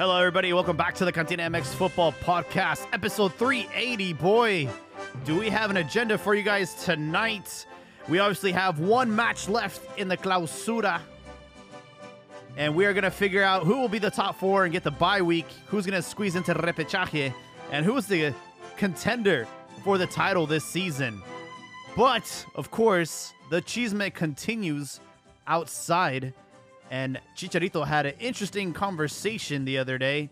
Hello, everybody. Welcome back to the Cantina MX Football Podcast, episode 380. Boy, do we have an agenda for you guys tonight? We obviously have one match left in the Clausura, and we are going to figure out who will be the top four and get the bye week, who's going to squeeze into repechaje, and who's the contender for the title this season. But, of course, the chisme continues outside. And Chicharito had an interesting conversation the other day.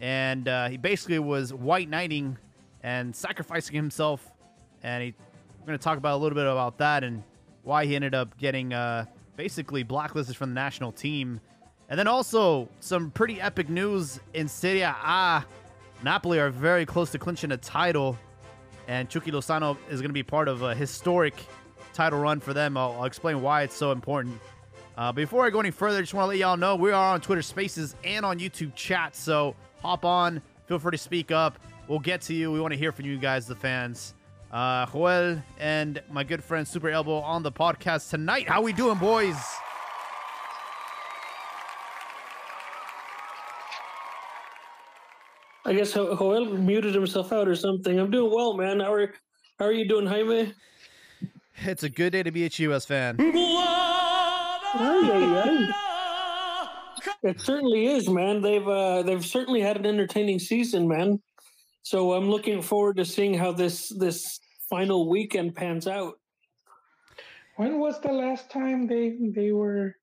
And uh, he basically was white knighting and sacrificing himself. And he, we're going to talk about a little bit about that and why he ended up getting uh, basically blacklisted from the national team. And then also some pretty epic news in Serie A. Napoli are very close to clinching a title. And Chucky Lozano is going to be part of a historic title run for them. I'll, I'll explain why it's so important. Uh, before I go any further, I just want to let y'all know we are on Twitter Spaces and on YouTube chat. So hop on, feel free to speak up. We'll get to you. We want to hear from you guys, the fans. Uh, Joel and my good friend Super Elbow on the podcast tonight. How we doing, boys? I guess Joel muted himself out or something. I'm doing well, man. How are how are you doing, Jaime? It's a good day to be a Chivas fan. Ay, ay, ay. It certainly is, man. They've uh, they've certainly had an entertaining season, man. So I'm looking forward to seeing how this this final weekend pans out. When was the last time they they were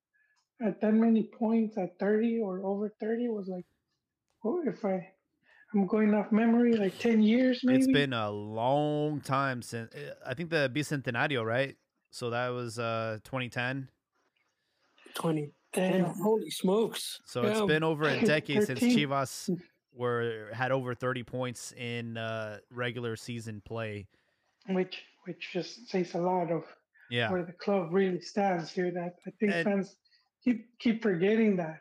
at that many points at 30 or over 30 was like oh if I I'm going off memory like 10 years maybe It's been a long time since I think the Bicentenario, right? So that was uh 2010. 2010. Holy smokes! So it's been over a decade since Chivas were had over 30 points in uh, regular season play. which which just says a lot of Yeah. where the club really stands here that I think And- fans keep keep forgetting that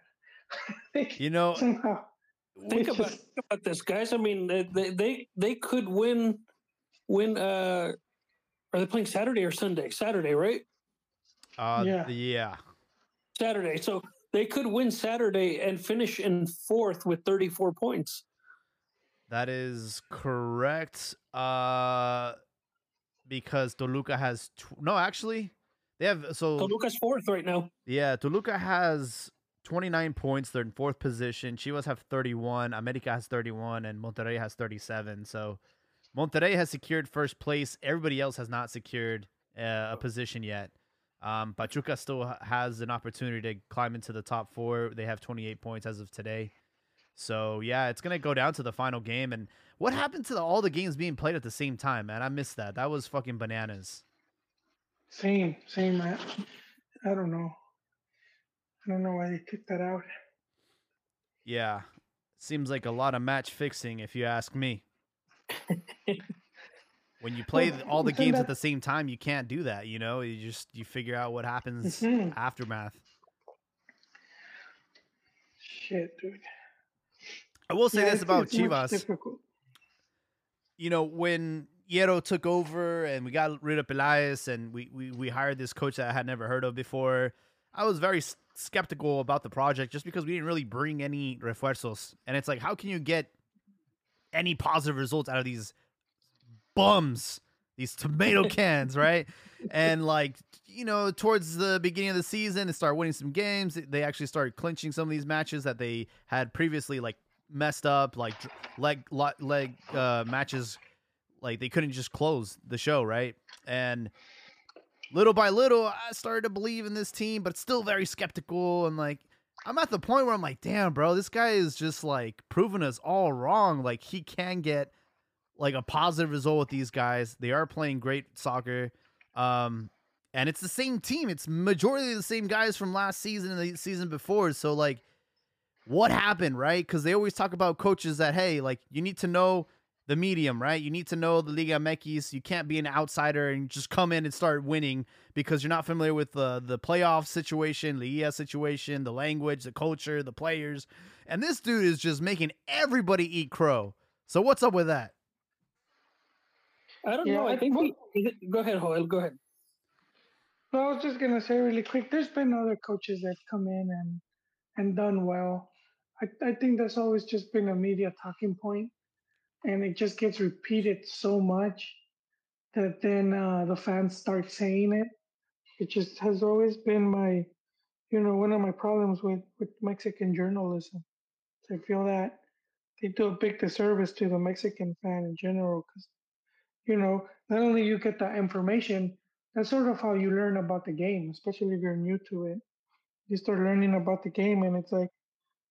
You know, somehow think about just- think about this, guys. I mean, they they they, they could win win. Uh, are they playing Saturday or Sunday? Saturday, right? uh, Yeah. yeah. Saturday. So they could win Saturday and finish in fourth with 34 points. That is correct. Uh, because Toluca has tw- no, actually, they have so Toluca's fourth right now. yeah. Toluca has 29 points. They're in fourth position. Chivas have 31. America has 31, and Monterrey has 37. So Monterrey has secured first place. Everybody else has not secured uh, a position yet. Um, Pachuca still has an opportunity to climb into the top four. They have 28 points as of today. So yeah, it's gonna go down to the final game. And what happened to the, all the games being played at the same time, man? I missed that. That was fucking bananas. same same man I don't know I don't know why they took that out Yeah, seems like a lot of match fixing, if you ask me. when you play Well, all the games at the same time, you can't do that. You know, you just you figure out what happens Mhm. aftermath. shit dude I will say Yeah, this about Chivas. difficult. you know, when Hierro took over and we got rid of Pelaez and we, we, we hired this coach that I had never heard of before, I was very skeptical about the project just because we didn't really bring any refuerzos. And it's like, how can you get any positive results out of these bums, these tomato cans, right? And like, you know, towards the beginning of the season, they start winning some games. They actually started clinching some of these matches that they had previously like messed up, like leg leg uh, matches. Like they couldn't just close the show, right? And little by little, I started to believe in this team, but still very skeptical. And like, I'm at the point where I'm like, damn, bro, this guy is just like proving us all wrong. Like he can get like a positive result with these guys. They are playing great soccer. Um, and it's the same team. It's majority of the same guys from last season and the season before. So like, what happened, right? Because they always talk about coaches that hey, like you need to know the medium, right? You need to know the Liga MX. You can't be an outsider and just come in and start winning because you're not familiar with the the playoff situation, the Liga situation, the language, the culture, the players. And this dude is just making everybody eat crow. So what's up with that? I don't Yeah, know. I I- think well- he, go ahead, Joel. Go ahead. No, I was just gonna say really quick. There's been other coaches that come in and and done well. I, I think that's always just been a media talking point, and it just gets repeated so much that then uh, the fans start saying it. It just has always been my, you know, one of my problems with with Mexican journalism. So I feel that they do a big disservice to the Mexican fan in general because, you know, not only you get that information, that's sort of how you learn about the game, especially if you're new to it. You start learning about the game, and it's like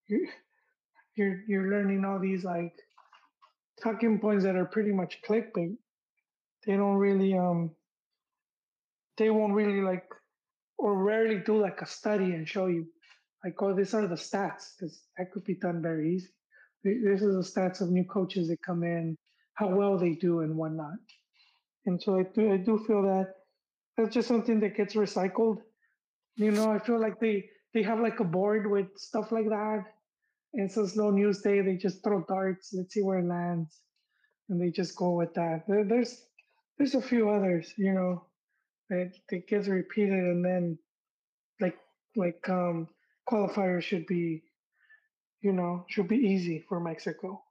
you you're you're learning all these like talking points that are pretty much clickbait. They don't really um they won't really like or rarely do like a study and show you like oh these are the stats because that could be done very easy. This is the stats of new coaches that come in, how well they do and whatnot. And so I do I do feel that that's just something that gets recycled. You know, I feel like they they have like a board with stuff like that and so slow news day, they just throw darts. Let's see where it lands, and they just go with that. There's there's a few others, you know, that that gets repeated, and then like like um qualifiers should be, you know, should be easy for Mexico,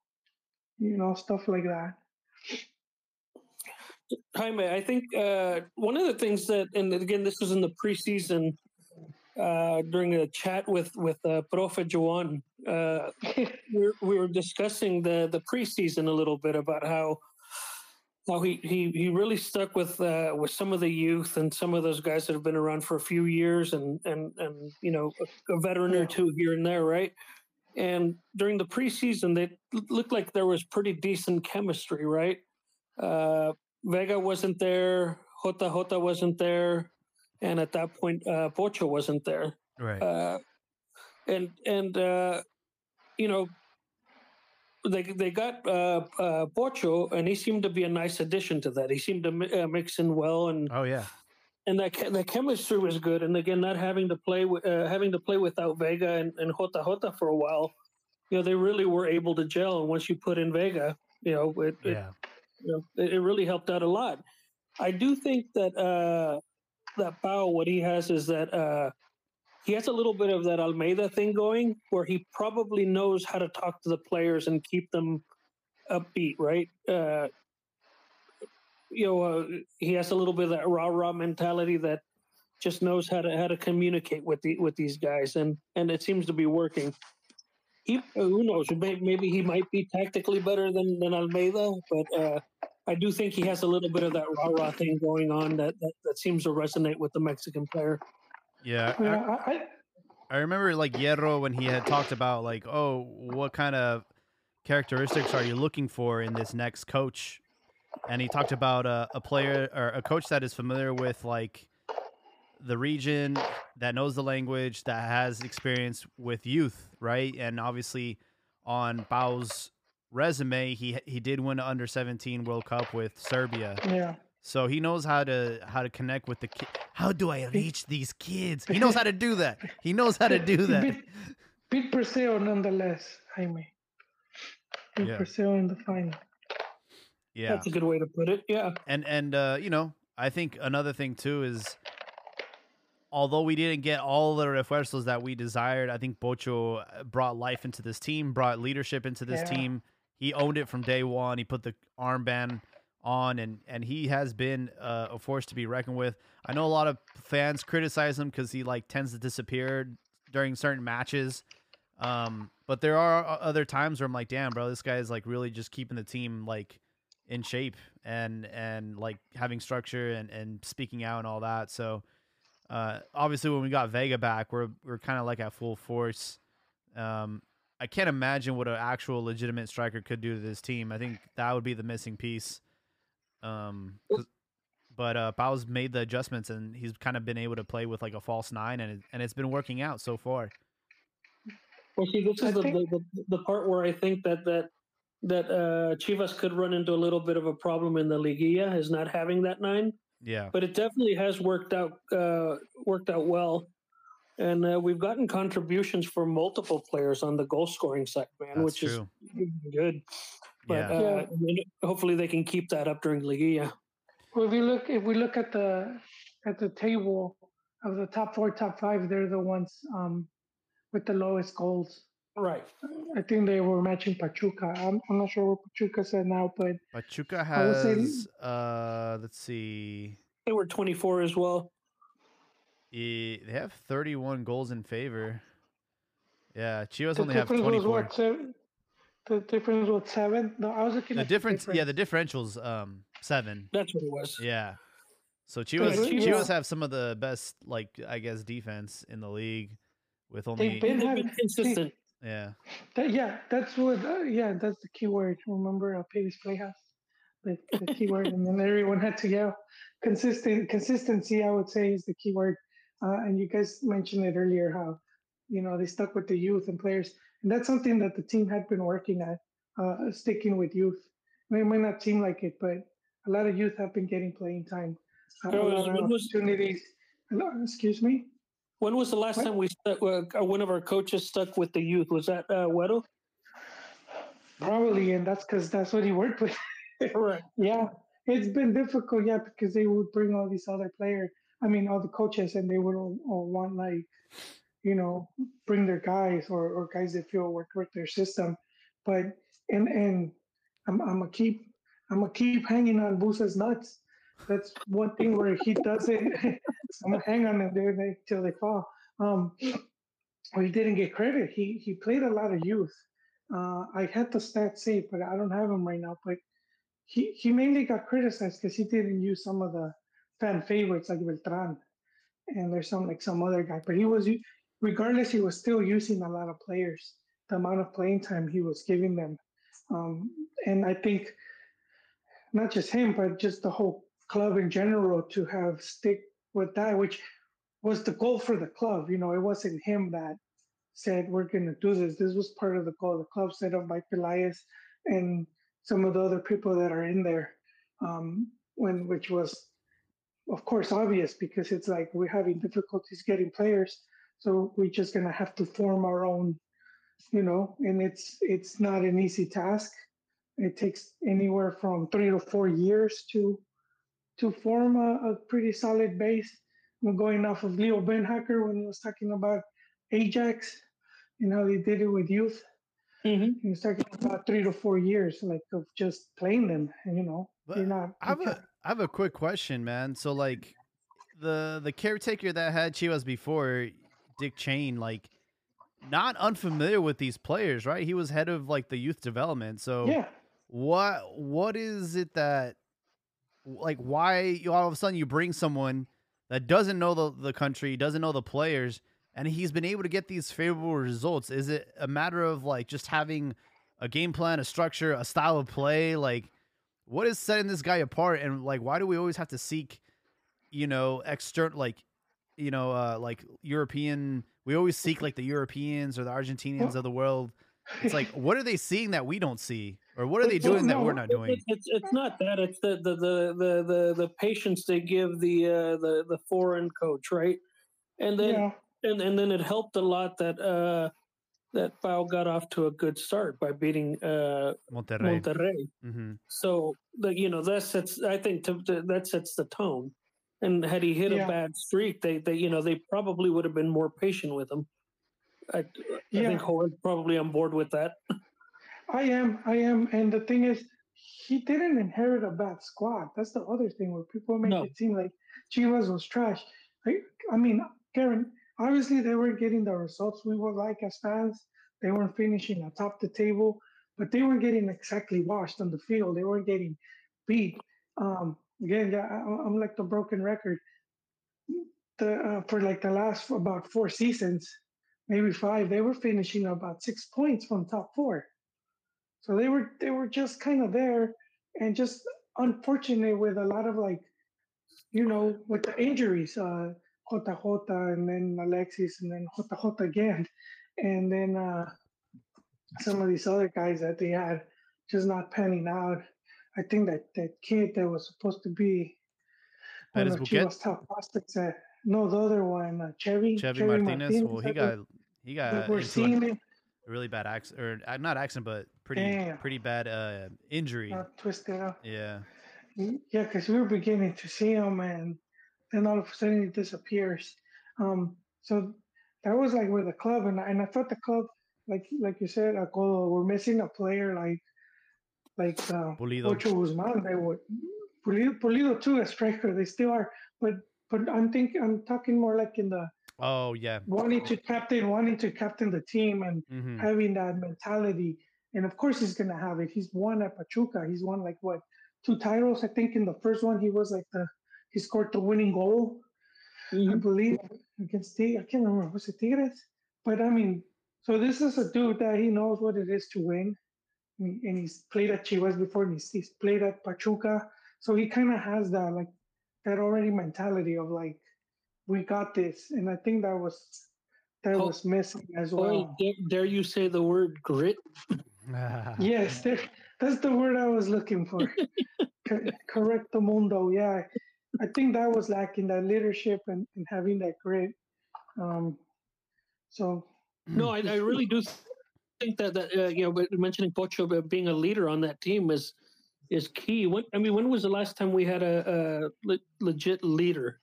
you know, stuff like that. Jaime, I think uh, one of the things that, and again, this was in the preseason uh, during a chat with with uh, Profe Joan, uh, we, we were discussing the the preseason a little bit about how how he he he really stuck with uh, with some of the youth and some of those guys that have been around for a few years and and and you know a, a veteran or two here and there, right? And during the preseason, they looked like there was pretty decent chemistry, right? Uh, Vega wasn't there, Jota Jota wasn't there, and at that point, uh, Pocho wasn't there. Right. Uh, and and uh, you know, they they got uh, uh, Pocho, and he seemed to be a nice addition to that. He seemed to uh, mix in well, and oh yeah, and that the chemistry was good. And again, not having to play uh, having to play without Vega and, and Jota Jota for a while, you know, they really were able to gel. And once you put in Vega, you know, it, yeah. it you know, it, it really helped out a lot. I do think that uh, that Pau, what he has is that uh, he has a little bit of that Almeyda thing going, where he probably knows how to talk to the players and keep them upbeat, right? Uh, you know, uh, he has a little bit of that rah rah mentality that just knows how to how to communicate with the with these guys, and and it seems to be working. He, who knows? Maybe he might be tactically better than than Almeyda, but uh, I do think he has a little bit of that rah rah thing going on that, that, that seems to resonate with the Mexican player. Yeah. Yeah, I, I, I remember like Hierro when he had talked about like, oh, what kind of characteristics are you looking for in this next coach? And he talked about a, a player or a coach that is familiar with like the region, that knows the language, that has experience with youth, right? And obviously on Pau's resume, he he did win an under 17 World Cup with Serbia. yeah. So he knows how to how to connect with the ki- How do I reach these kids? He knows how to do that. He knows how to do that. Beat, beat Perseo nonetheless, Jaime. Beat Yeah. Perseo in the final. Yeah. That's a good way to put it. Yeah. And and uh, you know, I think another thing too is although we didn't get all the refuerzos that we desired, I think Pocho uh, brought life into this team, brought leadership into this Yeah. team. He owned it from day one. He put the armband on, and and he has been uh, a force to be reckoned with. I know a lot of fans criticize him because he like tends to disappear during certain matches. Um, but there are other times where I'm like, damn, bro, this guy is like really just keeping the team like in shape and and like having structure and and speaking out and all that. So uh, obviously when we got Vega back, we're we're kind of like at full force. Um, I can't imagine what an actual legitimate striker could do to this team. I think that would be the missing piece. Um, 'cause- but uh, Pau's made the adjustments and he's kind of been able to play with like a false nine, and it, and it's been working out so far. Well, see, this is the, think- the, the the part where I think that that that uh, Chivas could run into a little bit of a problem in the Liguilla is not having that nine. Yeah, But it definitely has worked out uh, worked out well, and uh, we've gotten contributions from multiple players on the goal scoring side, man, that's which true. is good. But yeah, uh, Yeah. Hopefully they can keep that up during Liguilla. Well, if you look, if we look at the at the table of the top four, top five, they're the ones um, with the lowest goals Right. I think they were matching Pachuca. I'm, I'm not sure what Pachuca's at now, but Pachuca I would say- has uh let's see. They were 24 as well. eh, They have 31 goals in favor. Yeah, Chivas the only have difference was 24. what seven? The difference was seven. No, I was looking The at difference, yeah, the differential's um 7. That's what it was. Yeah. So Chivas Chivas- Chivas have some of the best like I guess defense in the league with only They've been They've having been consistent. Yeah. That, yeah, that's what. Uh, yeah, that's the key word. Remember, uh, Pee-wee's Playhouse, the, the key word, and then everyone had to yell. Consistent consistency, I would say, is the key word. Uh, and you guys mentioned it earlier how, you know, they stuck with the youth and players, and that's something that the team had been working at, uh, sticking with youth. I mean, it might not seem like it, but a lot of youth have been getting playing time, uh, a lot of when was- opportunities. Excuse me. When was the last What? time we stuck, uh, uh, one of our coaches stuck with the youth? Was that uh, Weddle? Probably, and that's because that's what he worked with. Correct. Yeah, it's been difficult, yeah, because they would bring all these other players. I mean, all the coaches, and they would all, all want like, you know, bring their guys or, or guys that feel work with their system. But and and I'm I'm gonna keep I'm gonna keep hanging on Busa's nuts. That's one thing where he doesn't. I'm hang on them there till they fall. Um, well, he didn't get credit. He he played a lot of youth. Uh, I had the stats saved, but I don't have them right now. But he he mainly got criticized because he didn't use some of the fan favorites like Beltran, and there's some like some other guy. But he was regardless, he was still using a lot of players. The amount of playing time he was giving them, um, and I think not just him, but just the whole club in general to have stick with that, which was the goal for the club. You know, it wasn't him that said we're going to do this. This was part of the goal. The club set up by Peláez and some of the other people that are in there, um, when which was, of course, obvious because it's like we're having difficulties getting players, so we're just gonna have to form our own, you know, and it's it's not an easy task. It takes anywhere from three to four years to to form a, a pretty solid base. We're going off of Leo Beenhakker when he was talking about Ajax and how they did it with youth. Mm-hmm. He was talking about three to four years, like of just playing them, and you know, But you're not. I have you a I have a quick question, man. So like the the caretaker that had Chivas before, Dick Chain, like not unfamiliar with these players, right? He was head of like the youth development. So yeah, what what is it that like why you all of a sudden you bring someone that doesn't know the, the country, doesn't know the players, and he's been able to get these favorable results? Is it a matter of like just having a game plan, a structure, a style of play? Like what is setting this guy apart and like why do we always have to seek, you know, external like you know, uh like European we always seek like the Europeans or the Argentinians of the world. It's like what are they seeing that we don't see? Or what are they doing that we're not doing? It's, it's it's not that. It's the the the the the, the patience they give the uh, the the foreign coach, right? And then yeah, and and then it helped a lot that uh that Pau got off to a good start by beating uh Monterrey. Monterrey. hmm So the you know that sets I think to, to, that sets the tone. And had he hit Yeah. a bad streak, they they you know they probably would have been more patient with him. I, I Yeah. think Howard's probably on board with that. I am, I am, and the thing is, he didn't inherit a bad squad. That's the other thing where people make No. it seem like Chivas was trash. I, I mean, Karen, obviously they weren't getting the results we would like as fans. They weren't finishing atop the table, but they weren't getting exactly washed on the field. They weren't getting beat. Um, again, yeah, I, I'm like the broken record. The uh, for like the last about four seasons, maybe five, they were finishing about six points from top four. So they were they were just kind of there, and just unfortunate with a lot of like, you know, with the injuries, uh, JJ and then Alexis and then JJ again, and then uh, some of these other guys that they had just not panning out. I think that that kid that was supposed to be one Perez Buquet? Top prospects. Uh, no, the other one, uh, Chevy. Chevy Martinez. Well, he got he got we're seeing a it really bad accident, or uh, not accident, but pretty Damn. pretty bad uh injury. uh, twisted up. Yeah. Yeah, because we were beginning to see him, and then all of a sudden he disappears. Um, so that was like with the club, and I, and I thought the club like like you said, Akodo, we're missing a player like like uh, Pulido. Ocho Guzman. They would Pulido, Pulido too, a striker. They still are, but but I'm thinking I'm talking more like in the Oh yeah. wanting to captain, wanting to captain the team, and hmm having that mentality. And of course, he's gonna have it. He's won at Pachuca. He's won like what two titles? I think in the first one he was like the he scored the winning goal. I Mhm. believe against Tigres. I can't remember was it Tigres, but I mean, so this is a dude that he knows what it is to win, and he's played at Chivas before, and he's, he's played at Pachuca, so he kind of has that like that already mentality of like we got this, and I think that was that Oh. was missing as Oh, well. dare, dare you say the word grit? Yes, that's the word I was looking for. Co- Correct the mundo. Yeah, I think that was lacking that leadership and, and having that grit. Um, so No, I, I really do think that that uh, you know, but mentioning Pocho uh, being a leader on that team is is key. When I mean, when was the last time we had a, a le- legit leader?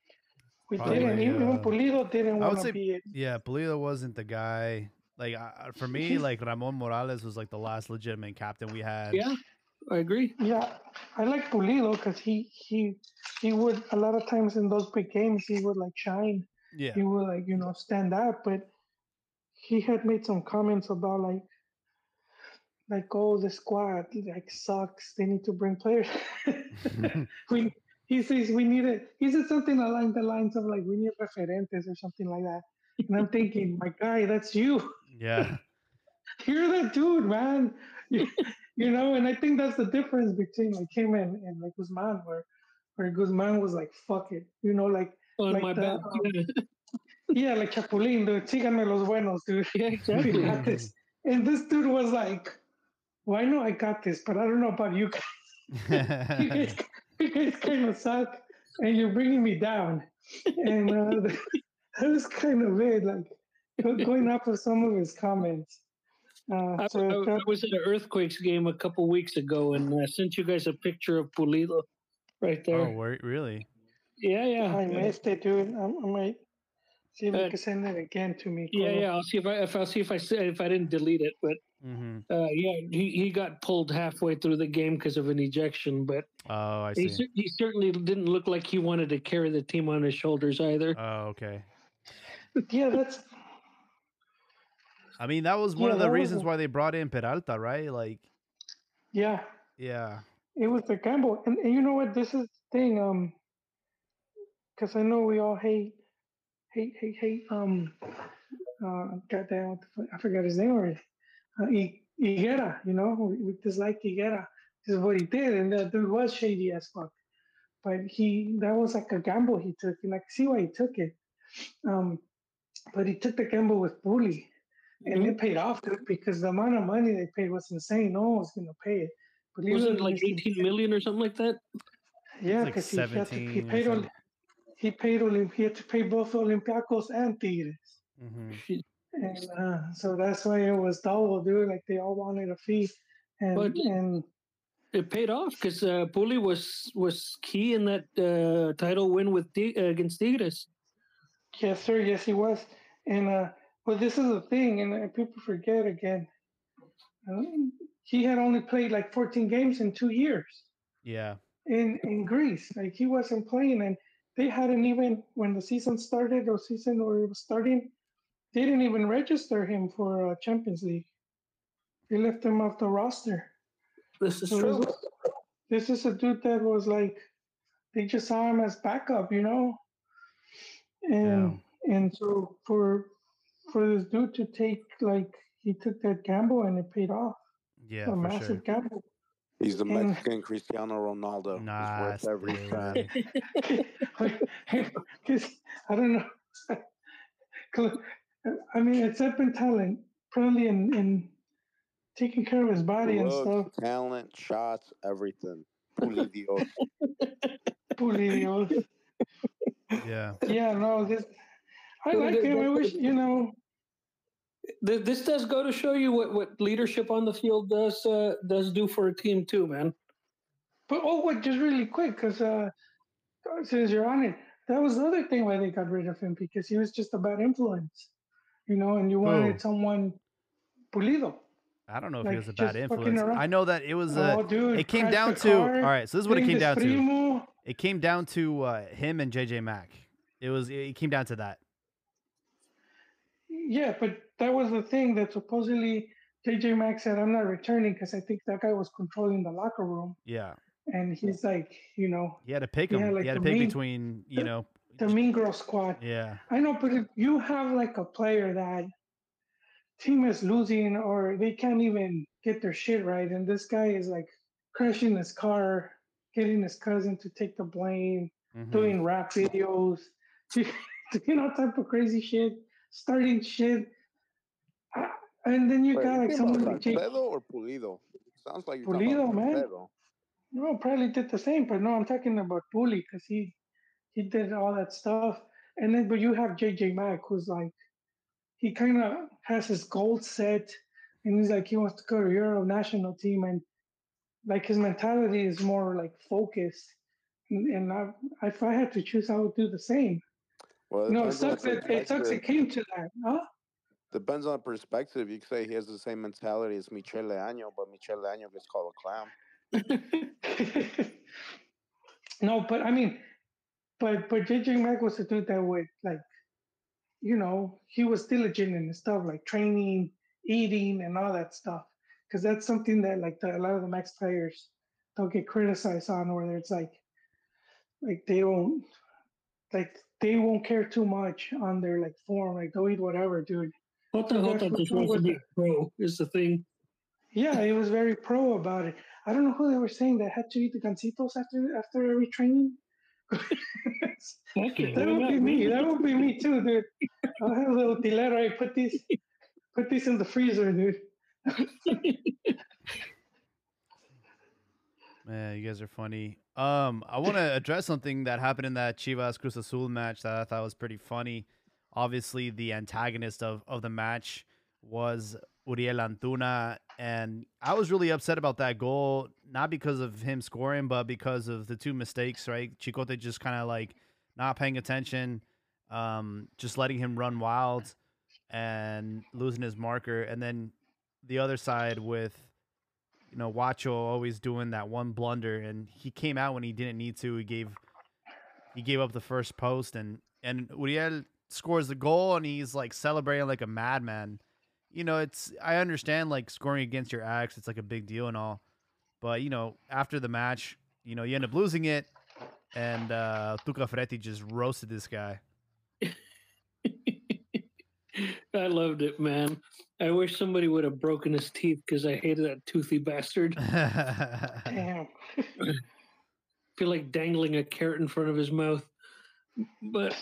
we Probably, didn't. Even uh, Pulido didn't want to be it. Yeah, Pulido wasn't the guy. Like I- for me, like Ramon Morales was like the last legitimate captain we had. Yeah, I agree. Yeah, I like Pulido because he he he would a lot of times in those big games he would like shine. Yeah. He would like you know stand out, but he had made some comments about like like oh the squad like sucks. They need to bring players. we he says we need it. He said something along the lines of like we need referentes or something like that. And I'm thinking, my guy, that's you. Yeah. You're that dude, man. You, you know, and I think that's the difference between like him and, and like Guzman, where where Guzman was like, fuck it. You know, like On Like my the, back. um, yeah, like Chapulín, dude, síganme los buenos, dude. Yeah, We exactly. got this. And this dude was like, well, I know I got this, but I don't know about you guys. You guys, you guys kind of suck, and you're bringing me down. And uh, that was kind of it, like go- going off of some of his comments. Uh, I, so I- I that- was at an Earthquakes game a couple weeks ago, and I sent you guys a picture of Pulido right there. oh, wor- really? yeah, yeah, I missed it, dude. I, I might see if you Uh, can send it again to me. yeah, Colo. yeah. I'll see if I if I'll see if I s- if I didn't delete it, but hmm uh, yeah, he, he got pulled halfway through the game because of an ejection, but Oh, I he see. cer- he certainly didn't look like he wanted to carry the team on his shoulders either. Oh, okay. Yeah, that's I mean, that was one Yeah, of the reasons a- why they brought in Peralta, right? Like, yeah. yeah. It was the gamble, and, and you know what? This is the thing, um, because I know we all hate, hate, hate, hate. Um, uh, goddamn, what the fuck- I forgot his name already. Uh, I- Higuera, you know, we, we dislike Higuera. This is what he did, and that dude was shady as fuck. But he, that was like a gamble he took, and I can see why he took it. Um, but he took the gamble with Puli, and it paid off dude, because the amount of money they paid was insane. No one was gonna pay it. But Was even it like 18 million or something like that? yeah, like he, had to, he 17 paid Oli- something. he paid Olim- he had to pay both Olympiacos and Tigres, hmm and uh, so that's why it was double, dude. Like they all wanted a fee, and But- and It paid off because uh, Puli was was key in that uh, title win with Ti- uh, against Tigres. yes, sir, yes, he was, and uh, but this is the thing, and uh, people forget again. He had only played like 14 games in two years Yeah. in in Greece. Like he wasn't playing, and they hadn't even when the season started or season or it was starting, they didn't even register him for uh, Champions League. They left him off the roster. This is So true. this, this is a dude that was like they just saw him as backup, you know. And and so for for this dude to take like he took that gamble and it paid off. Yeah, a for massive sure. gamble. He's the And- Mexican Cristiano Ronaldo. He's worth every cent. Because I don't know. I mean, except in talent, probably in, in taking care of his body and stuff. Talent, shots, everything. Pulidio. Pulido. Yeah. Yeah, no, this. I like him. I wish you know. Th- This does go to show you what, what leadership on the field does uh, does do for a team too, man. But oh, wait, just really quick, because uh, since you're on it, that was the other thing why they got rid of him because he was just a bad influence, you know. And you wanted Who? someone, Pulido. I don't know if Like, he was a bad influence. I know that it was a. oh, dude, it came down to. car, All right, so this is what it came Brindis down to. It came down to uh, him and JJ Mack. It was. It came down to that. Yeah, but that was the thing that supposedly JJ Max said, I'm not returning because I think that guy was controlling the locker room. Yeah, And he's like, you know, he had to pick He him. had, like, he had to pick between. You the- know. the Mean Girl squad. Yeah. I know, but if you have like a player that team is losing or they can't even get their shit right, and this guy is like crashing his car, getting his cousin to take the blame, mhm. doing rap videos, you know, type of crazy shit, starting shit. And then you Wait, got like someone like Jake. Salcedo or Pulido? Sounds like Pulido, man. Salcedo. No, probably did the same, but no, I'm talking about Puli because he he did all that stuff. And then, but you have JJ Mack, who's like, he kind of has his goal set, and he's like, he wants to go to Euro national team, and like his mentality is more like focused. And, and I, if I had to choose, I would do the same. Well, No, it sucks. That, it sucks. It came to that, huh? Depends on perspective. You could say he has the same mentality as Michel Leaño, but Michel Leaño gets called a clown. no, but I mean, but but JJ Mack was a dude that would like, you know, he was diligent in his stuff like training, eating, and all that stuff. Because that's something that like the, a lot of the Max players don't get criticized on, where it's like, like they don't, like they won't care too much on their like form, like they'll eat whatever, dude. What the That's just what's wants to be pro is the thing. Yeah, he was very pro about it. I don't know who they were saying that had to eat the gansitos after after every training. Okay, That why would not, be me. man? That would be me too, dude. I'll have a little tilera. I put this put this in the freezer, dude. Man, you guys are funny. Um, I want to address something that happened in that Chivas Cruz Azul match that I thought was pretty funny. Obviously, the antagonist of, of the match was Uriel Antuna, and I was really upset about that goal, not because of him scoring, but because of the two mistakes. Right, Chicote just kind of like not paying attention, um, just letting him run wild, and losing his marker, and then the other side with you know, Wacho always doing that one blunder, and he came out when he didn't need to. He gave he gave up the first post, and and Uriel scores the goal, and he's like celebrating like a madman. You know, it's I understand like scoring against your ex, it's like a big deal and all, but you know, after the match, you know, you end up losing it, and uh Tuca Ferretti just roasted this guy. I loved it, man. I wish somebody would have broken his teeth because I hated that toothy bastard. Damn. feel like dangling a carrot in front of his mouth. But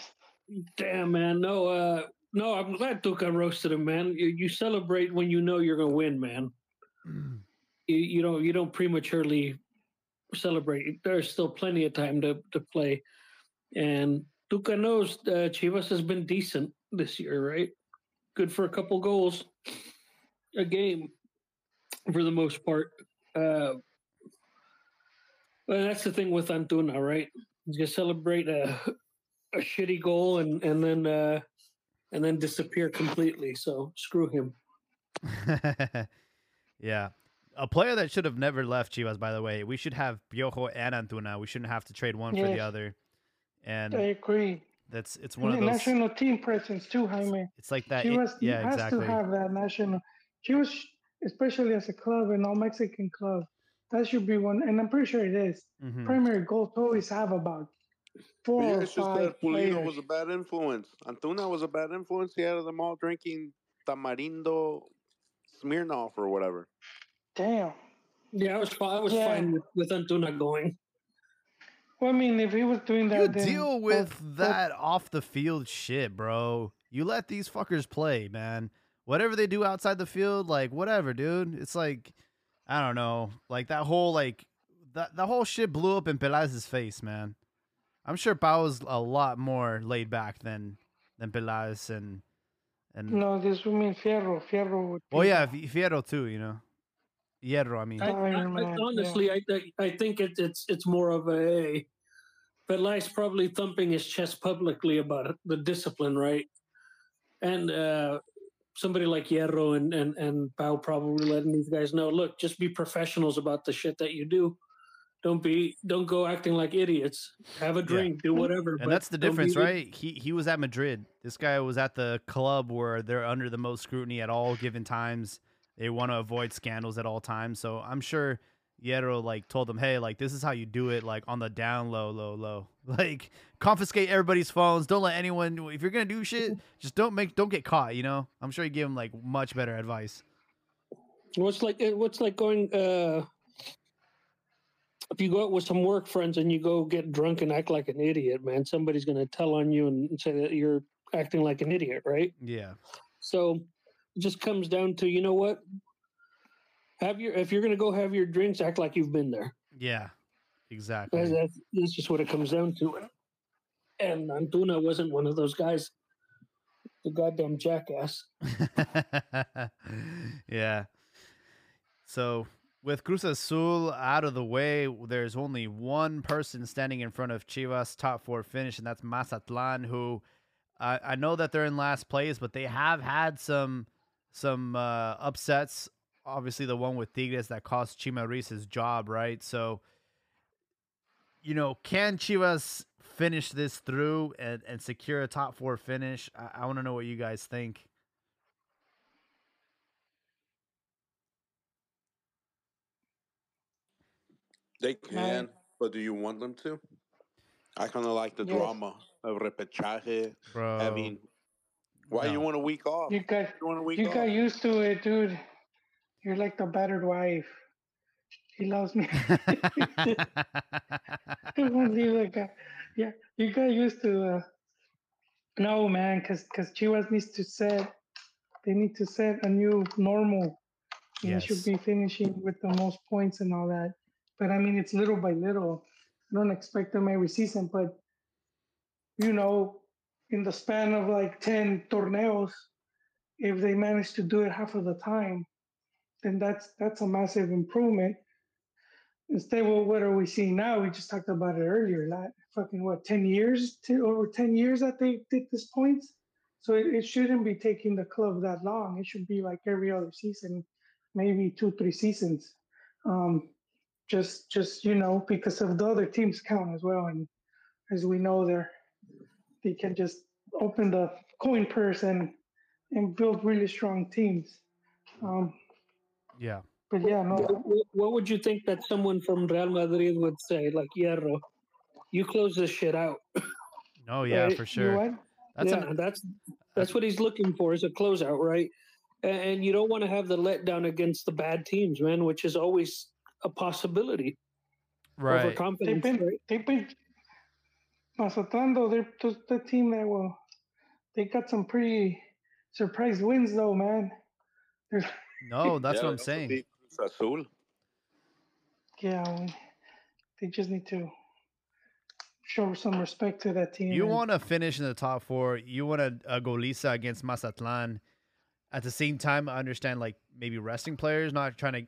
damn, man, no, uh, no, I'm glad Tuca roasted him, man. You, you celebrate when you know you're gonna win, man. You, you don't you don't prematurely celebrate. There's still plenty of time to to play, and Tuca knows uh, Chivas has been decent this year, right? Good for a couple goals a game for the most part. Uh, that's the thing with Antuna, right? He's gonna celebrate a a shitty goal and and then uh, and then disappear completely. So screw him. yeah. A player that should have never left Chivas, by the way. We should have Piojo and Antuna. We shouldn't have to trade one for the other. And I agree. That's it's one of The those. national team presence too, Jaime. It's like that. She it- was yeah, has exactly. to have that national. She was especially as a club, an all Mexican club. That should be one, and I'm pretty sure it is. Mhm. Primary goals always have about four But yeah, or it's just that Pulido players. was a bad influence. Antuna was a bad influence. He had them all drinking Tamarindo Smirnoff or whatever. Damn. Yeah, I was I was Yeah. fine with, with Antuna going. Well, I mean, if he was doing that, You then deal with both- that off the field shit, bro. You let these fuckers play, man. Whatever they do outside the field, like whatever, dude. It's like I don't know, like that whole like that the whole shit blew up in Peláez's face, man. I'm sure Pau was a lot more laid back than than Peláez and and No, this would mean Fierro. Fierro would. oh yeah, Fierro too, you know. Hierro, I mean. I, I, I, Man, yeah. honestly, I, I I think it, it's it's more of a. But Lai's probably thumping his chest publicly about it, the discipline, right? And uh, somebody like Hierro and and and Pau probably letting these guys know, look, just be professionals about the shit that you do. Don't be don't go acting like idiots. Have a drink, do whatever. And that's the difference, the- right? He he was at Madrid. This guy was at the club where they're under the most scrutiny at all given times. They want to avoid scandals at all times. So I'm sure Hierro like told them, "Hey, like this is how you do it, like on the down low, low, low. Like confiscate everybody's phones. Don't let anyone. If you're gonna do shit, just don't make, don't get caught. You know. I'm sure he gave him like much better advice. What's like uh, what's like going uh if you go out with some work friends and you go get drunk and act like an idiot, man, somebody's gonna tell on you and say that you're acting like an idiot, right? Yeah. So just comes down to you know what? Have your if you're gonna go have your drinks, act like you've been there. Yeah. Exactly. that's, that's just what it comes down to. And Antuna wasn't one of those guys. The goddamn jackass. yeah. So with Cruz Azul out of the way, there's only one person standing in front of Chivas top four finish, and that's Mazatlan, who I I know that they're in last place, but they have had some some uh, upsets. Obviously, the one with Tigres that cost Chima Ruiz his job, right? So, you know, can Chivas finish this through and, and secure a top four finish? I, I want to know what you guys think. They can, but do you want them to? I kind of like the Yes. drama of repechaje, Bro. having. Why you want a week off? You got You want a week you off? got used to it, dude. You're like the battered wife. He loves me. Won't leave the guy. Yeah, you got used to. Uh, no, man, because because Chivas needs to set. They need to set a new normal. They should be finishing with the most points and all that. But I mean, it's little by little. I don't expect them every season, but you know, in the span of like ten torneos, if they manage to do it half of the time, then that's that's a massive improvement. Instead, well, what are we seeing now? We just talked about it earlier. Like fucking what, ten years, to, over ten years that they did this points. So it, it shouldn't be taking the club that long. It should be like every other season, maybe two, three seasons. Um, just, just you know, because of the other teams count as well, and as we know, they're they can just open the coin purse and and build really strong teams. Um, yeah. but yeah, no, What, what would you think that someone from Real Madrid would say? Like, Hierro, you close this shit out. Oh yeah, Right, for you sure. what? That's yeah, an, that's that's what he's looking for is a closeout, right? A- And you don't want to have the letdown against the bad teams, man, which is always a possibility. right. They've been right? they've been Mazatlan though. They're just the team that will. They got some pretty surprise wins though, man. There's, No, that's Yeah, what I'm saying. Azul. yeah, we- they just need to show some respect to that team. You want to finish in the top four. You want a, a uh, golisa against Mazatlan. At the same time, I understand like maybe resting players, not trying to,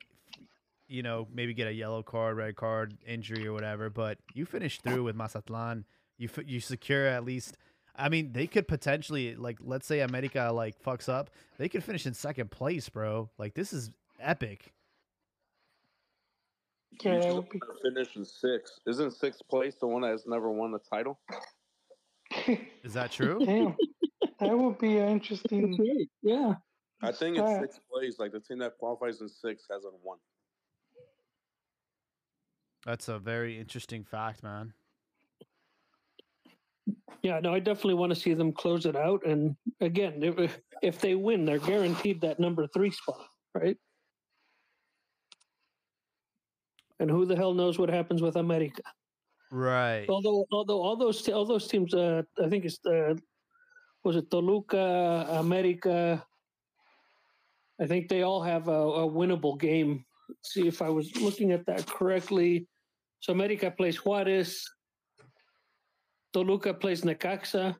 you know, maybe get a yellow card, red card, injury or whatever. But you finish through with Mazatlan. You f- you secure at least. I mean, they could potentially like let's say America like fucks up, they could finish in second place, bro. Like this is epic. Yeah, You that just would be- wanna finish in sixth. Isn't sixth place the one that has never won the title? Is that true? Damn, that would be an interesting. Yeah. I think it's stat. sixth place. Like the team that qualifies in sixth hasn't won. That's a very interesting fact, man. Yeah, no, I definitely want to see them close it out. And again, if, if they win, they're guaranteed that number three spot, right? And who the hell knows what happens with America? Right. Although, although all those all those teams, uh, I think it's uh, was it Toluca, America. I think they all have a, a winnable game. Let's see if I was looking at that correctly. So America plays Juarez, Toluca plays Necaxa,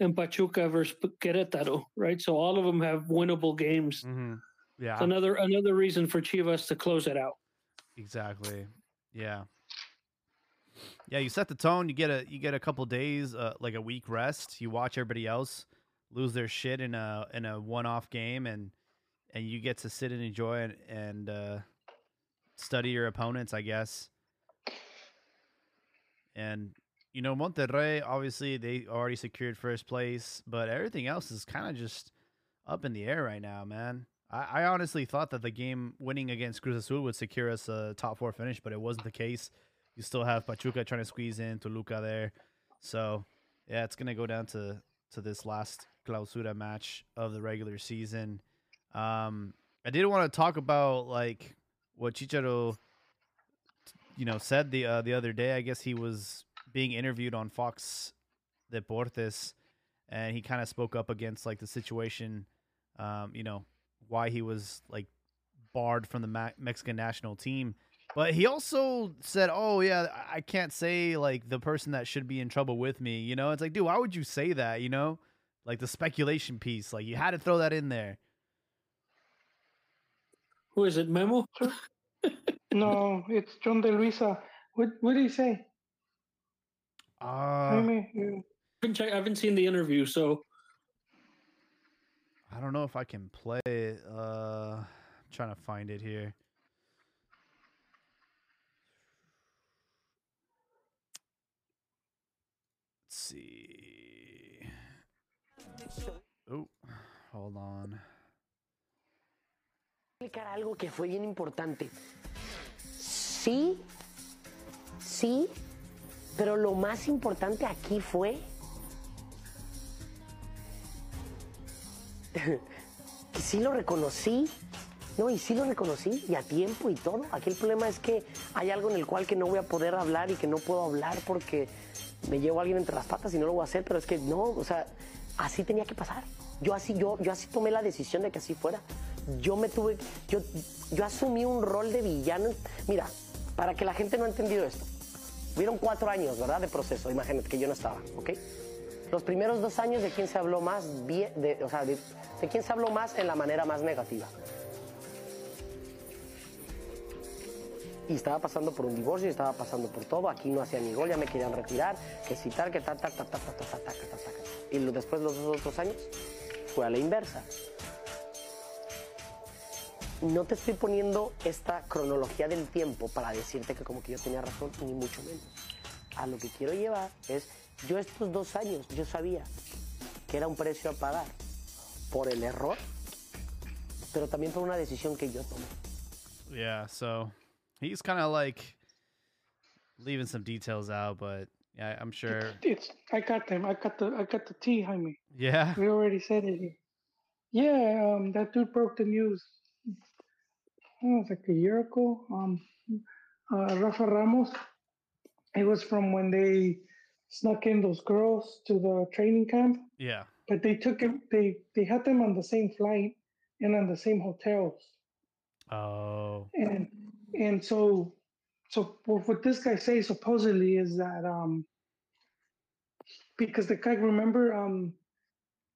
and Pachuca versus Querétaro. Right, so all of them have winnable games. hmm Yeah. It's another another reason for Chivas to close it out. Exactly. Yeah. Yeah, you set the tone. You get a you get a couple days, uh, like a week rest. You watch everybody else. lose their shit in a in a one off game and and you get to sit and enjoy and, and uh, study your opponents, I guess. And you know, Monterrey obviously they already secured first place, but everything else is kind of just up in the air right now, man. I, I honestly thought that the game winning against Cruz Azul would secure us a top four finish, but it wasn't the case. You still have Pachuca trying to squeeze in Toluca there, so yeah, it's gonna go down to to this last clausura match of the regular season. Um, I did want to talk about like what Chicharo, you know, said the uh, the other day. I guess he was being interviewed on Fox Deportes, and he kind of spoke up against like the situation, um, you know, why he was like barred from the Ma- Mexican national team. But he also said, "Oh yeah, I can't say like the person that should be in trouble with me." You know, it's like, dude, why would you say that? You know, like the speculation piece. Like you had to throw that in there. Who is it, Memo? no, it's Yon de Luisa. What what did he say? Uh, I haven't, I haven't seen the interview, so I don't know if I can play it. Uh, I'm trying to find it here. Let's see. Oh, hold on. explicar algo que fue bien importante. Sí, sí, pero lo más importante aquí fue que sí lo reconocí, no, y sí lo reconocí, y a tiempo y todo. Aquí el problema es que hay algo en el cual que no voy a poder hablar y que no puedo hablar porque me llevo a alguien entre las patas y no lo voy a hacer, pero es que no, o sea, así tenía que pasar. Yo así, yo, yo así tomé la decisión de que así fuera. Yo me tuve, yo, yo asumí un rol de villano. Mira, para que la gente no ha entendido esto, hubieron cuatro años, ¿verdad? De proceso, imagínate que yo no estaba, ¿ok? Los primeros dos años de quién se habló más, bien, de, o sea, de, de quién se habló más en la manera más negativa. y estaba pasando por un divorcio, estaba pasando por todo, aquí no hacía ni gol, ya me querían retirar, que si tal, que tal, tal, tal, tal, tal, tal, tal, tal, tal, tal. Y después los dos otros años fue a la inversa. No te estoy poniendo esta cronología del tiempo para decirte que como que yo tenía razón, ni mucho menos. A lo que quiero llevar es, yo estos dos años, yo sabía que era un precio a pagar por el error, pero también por una decisión que yo tomé. Yeah, so he's kind of like leaving some details out, but yeah, I'm sure. it's I got them. I got the I got the tea, Jaime. Yeah, We already said it. Yeah, um, that dude broke the news. Know, it was like a year ago. Um, uh, Rafa Ramos. It was from when they snuck in those girls to the training camp, yeah. but they took it. They they had them on the same flight and on the same hotels, Oh, and and so so what what this guy says supposedly is that um because the guy remember um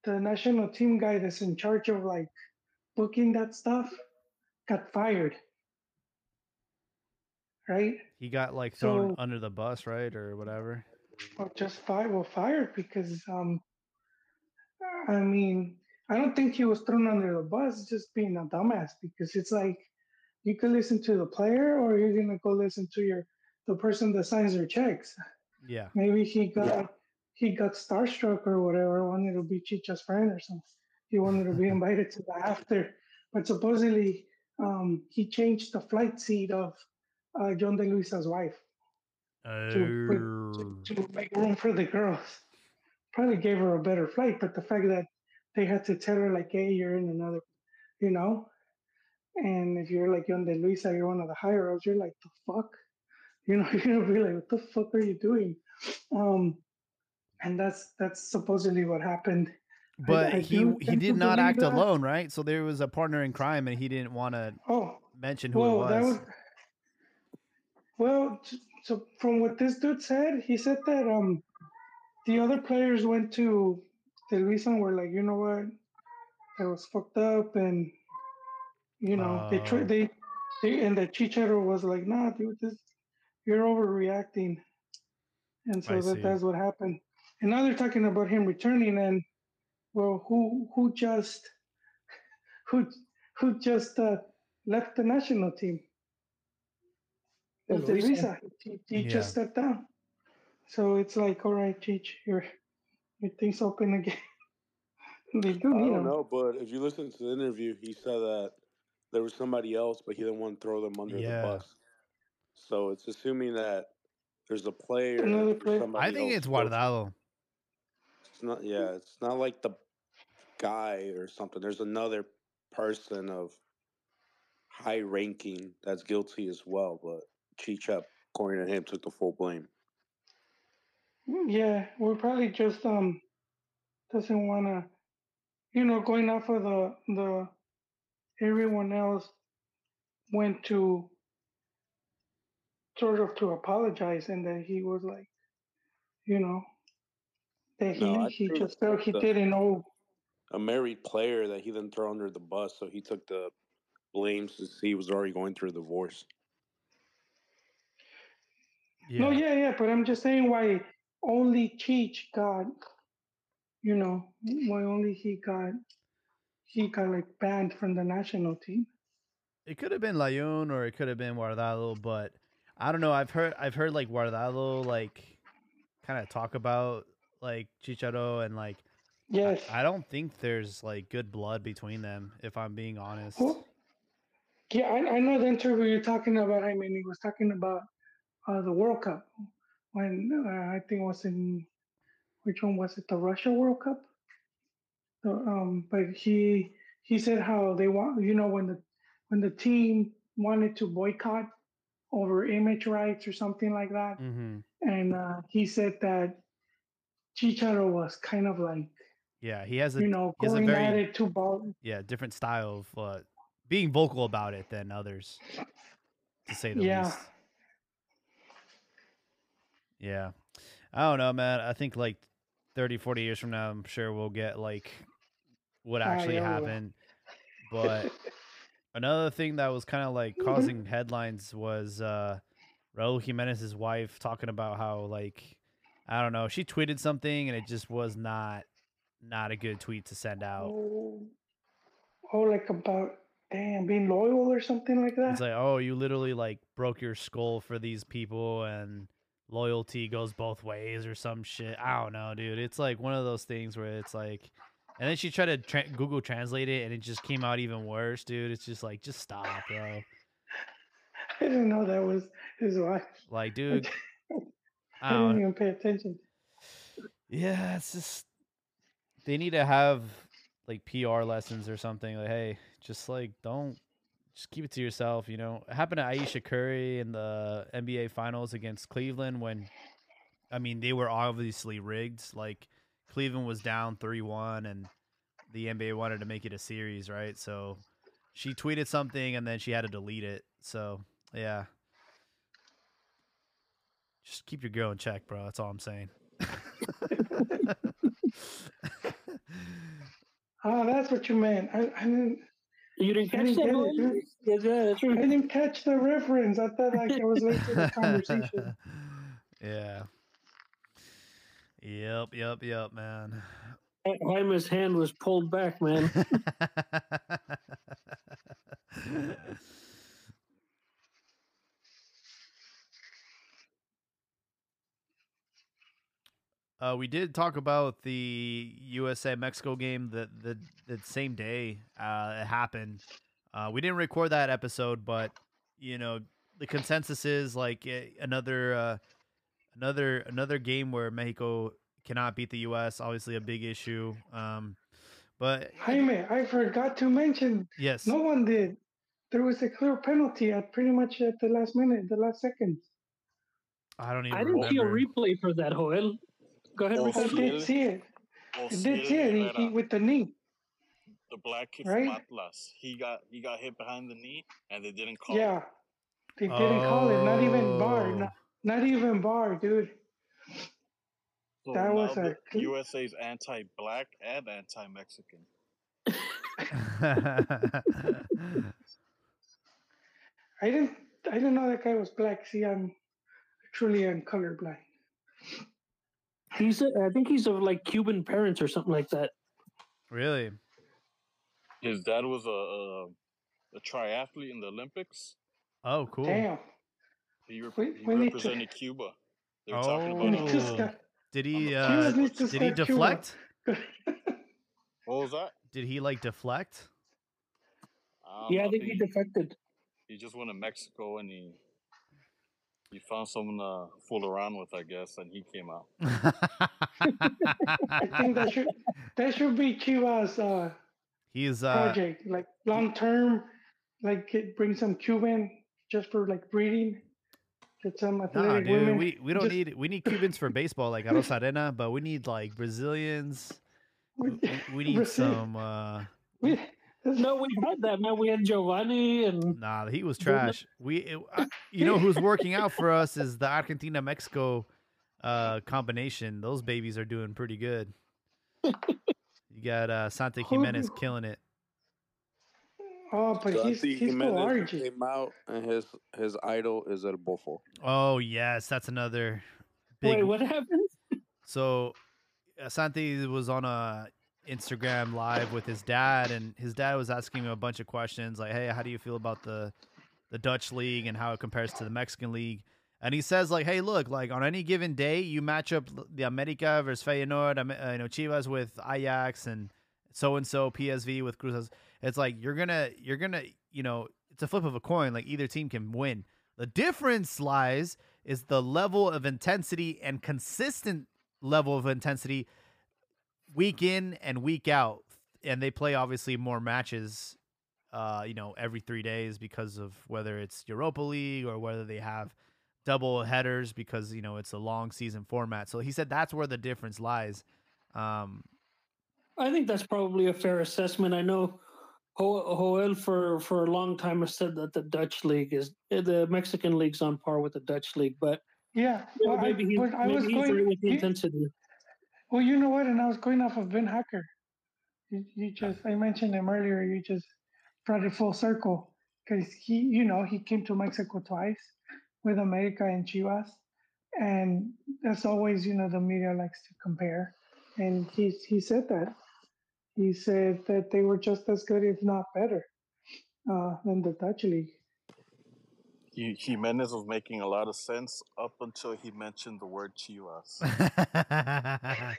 the national team guy that's in charge of like booking that stuff got fired. Right? He got like thrown So- under the bus, right, or whatever. or just fired well fired because um i mean i don't think he was thrown under the bus just being a dumbass because it's like you could listen to the player or you're gonna go listen to your the person that signs their checks. Yeah, Maybe he got he got starstruck or whatever, wanted to be Chicha's friend or something. He wanted to be invited to the after, but supposedly um, he changed the flight seat of uh, Yon de Luisa's wife to, Oh, to make room for the girls. Probably gave her a better flight, but the fact that they had to tell her like, "Hey, you're in another," you know, and if you're like Yon de Luisa, you're one of the higher ups. You're like, "The fuck," you know, you're gonna be like, "What the fuck are you doing?" Um, and that's that's supposedly what happened. But I he he did not act that. alone, right? So there was a partner in crime, and he didn't want to Oh, mention who well, it was. was well. So from what this dude said, he said that um the other players went to the reason were like, you know what, that was fucked up, and you know they Oh. tried they they and the Chichero was like, nah, dude, this you're overreacting, and so I that see. that's what happened. And now they're talking about him returning, and well, who who just who who just uh, left the national team? Yeah, It was Luisa. Luisa. He, he Yeah. just stepped down. So it's like, all right, Cheech, your your thing's open again. they do I need don't him. know, but if you listen to the interview, he said that there was somebody else, but he didn't want to throw them under Yeah. the bus. So it's assuming that there's a player. Another player. somebody I think else it's coaching. Guardado. It's not. Yeah, it's not like the guy or something. There's another person of high ranking that's guilty as well, but Chichep, according to him, took the full blame. Yeah, we're probably just um doesn't want to, you know, going off of the the everyone else went to sort of to apologize, and that he was like, you know, that he No, he just felt he the- didn't know. A married player that he didn't throw under the bus, so he took the blame since he was already going through a divorce. Yeah. No, yeah, yeah, but I'm just saying why only Cheech got, you know, why only he got he got like banned from the national team. It could have been Layun or it could have been Guardado, but I don't know. I've heard I've heard like Guardado like kind of talk about like Chicharo and like I- Yes. I, don't think there's like good blood between them. If I'm being honest. Well, yeah, I, I know the interview you're talking about. I mean, he was talking about uh, the World Cup when uh, I think it was in which one was it? The Russia World Cup. So, um, but he he said how they want you know when the when the team wanted to boycott over image rights or something like that, hmm and uh, he said that Chicharo was kind of like Yeah, he has a you know he has a very it yeah different style of uh, being vocal about it than others, to say the Yeah. least. Yeah. I don't know, man. I think like 30, 40 years from now, I'm sure we'll get like what actually yeah, we will. happened. But another thing that was kind of like Mhm. causing headlines was uh Raul Jimenez's wife talking about how like I don't know, she tweeted something and it just was not not a good tweet to send out. Oh, oh, like about damn being loyal or something like that. It's like, oh, you literally like broke your skull for these people and loyalty goes both ways or some shit. I don't know, dude. It's like one of those things where it's like, and then she tried to tra- Google translate it and it just came out even worse, dude. It's just like, just stop, bro. I didn't know that was his wife. Like, dude, I I didn't even pay attention. Yeah, it's just they need to have like PR lessons or something. Like, hey, just like don't just keep it to yourself. You know, it happened to Ayesha Curry in the NBA Finals against Cleveland when, I mean, they were obviously rigged. Like Cleveland was down three one, and the NBA wanted to make it a series, right? So she tweeted something and then she had to delete it. So yeah. Just keep your girl in check, bro. That's all I'm saying. Ah, that's what you meant. I, I didn't. You didn't catch didn't that? get Noel? it. Yeah, yeah, that's I didn't catch the reference. I thought like I was late to the conversation. yeah. Yep, yep, yep, man. Jaime's hand was pulled back, man. Uh, we did talk about the USA Mexico game the the the same day uh, it happened. Uh, we didn't record that episode, but you know the consensus is like another uh, another another game where Mexico cannot beat the US. Obviously, a big issue. Um, but Jaime, I forgot to mention. yes, No one did. There was a clear penalty at pretty much at the last minute, the last second. I don't even. I didn't see a replay for that, Joel. Go ahead, Oh, I Ricardo. did see it. I did Osiel see it. He, he with the knee. the black kid right? from Atlas. He got he got hit behind the knee, and they didn't call. It. Yeah. They didn't call it. Not even VAR. Oh. Not, not even VAR, dude. So That was a USA's anti-black and anti-Mexican. I didn't. I didn't know that guy was black. See, I'm truly am colorblind. He's, a, I think he's of like Cuban parents or something like that. Really? His dad was a, a a triathlete in the Olympics. Oh, cool. Damn. He, rep- We- he we need to- represented Cuba. They were talking about need it. Oh. start- Did he? Uh, Cuba needs to did he deflect? What was that? Did he like deflect? Um, Yeah, I think he defected. he just went to Mexico and he he found someone to fool around with, I guess, and he came out. I think that should that should be Cuba's uh, He's uh, project, like long term, like get, bring some Cuban just for like breeding. Get some nah, athletic dude. women. We we don't Just- need we need Cubans for baseball like Arozarena, but we need like Brazilians. We, we- we need Brazil- some. uh we- No, we had that man. We had Giovanni and Nah, he was trash. We, it, uh, you know, who's working out for us is the Argentina Mexico uh combination. Those babies are doing pretty good. You got uh Santa Who- Gimenez killing it. oh, but he's Santi he's so Gimenez large. came out, and his his idol is El Bofo. Oh yes, that's another big. wait, what happened? So uh, Santi was on a Instagram live with his dad, and his dad was asking him a bunch of questions like, "Hey, how do you feel about the the Dutch league and how it compares to the Mexican league?" And he says like, "Hey, look, like on any given day, you match up the America versus Feyenoord, uh, you know, Chivas with Ajax, and so and so PSV with Cruz. It's like you're gonna you're gonna you know, it's a flip of a coin. Like either team can win. The difference lies is the level of intensity and consistent level of intensity week in and week out and they play obviously more matches uh you know every 3 days because of whether it's Europa League or whether they have double headers because you know it's a long season format so he said that's where the difference lies um I think that's probably a fair assessment. I know Ho- Joel for for a long time has said that the Dutch league is the Mexican league's on par with the Dutch league, but Yeah, yeah, well, maybe I, he, I maybe was he's right going. with the you- intensity. Well, you know what? And I was going off of Beenhakker. You, you just I mentioned him earlier. You just brought it full circle because he, you know, he came to Mexico twice with America and Chivas, and that's always, you know, the media likes to compare, and he he said that. He said that they were just as good, if not better, uh, than the Dutch league. He, Gimenez was making a lot of sense up until he mentioned the word Chivas.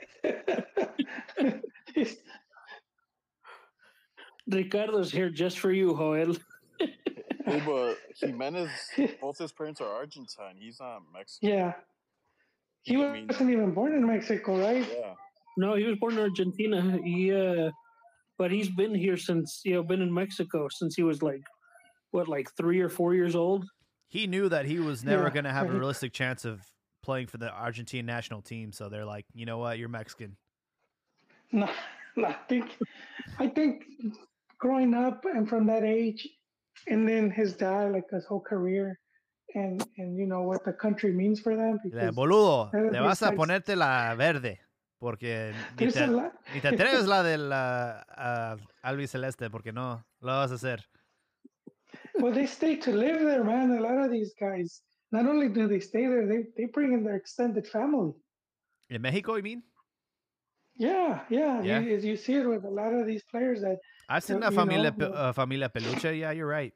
Ricardo's here just for you, Joel. hey, but Gimenez, both his parents are Argentine. He's not Mexican. yeah, he I mean- wasn't even born in Mexico, right? Yeah. No, he was born in Argentina. He, uh, but he's been here since you know, been in Mexico since he was like, what, like three or four years old. He knew that he was never Yeah, going to have a realistic chance of playing for the Argentine national team so they're like you know what? You're Mexican. No, no, I think, I think growing up and from that age, and then his dad, like his whole career, and and you know what the country means for them. Le, boludo te vas a ponerte la verde porque ni te, ni te atreves la del uh, uh, albiceleste porque no lo vas a hacer well, they stay to live there, man. A lot of these guys. Not only do they stay there, they they bring in their extended family. in Mexico you mean Yeah, yeah. Yeah. You, you see it with a lot of these players that I've seen Uh, a familia, know, pe- uh, Familia P. Luche. Yeah, you're right.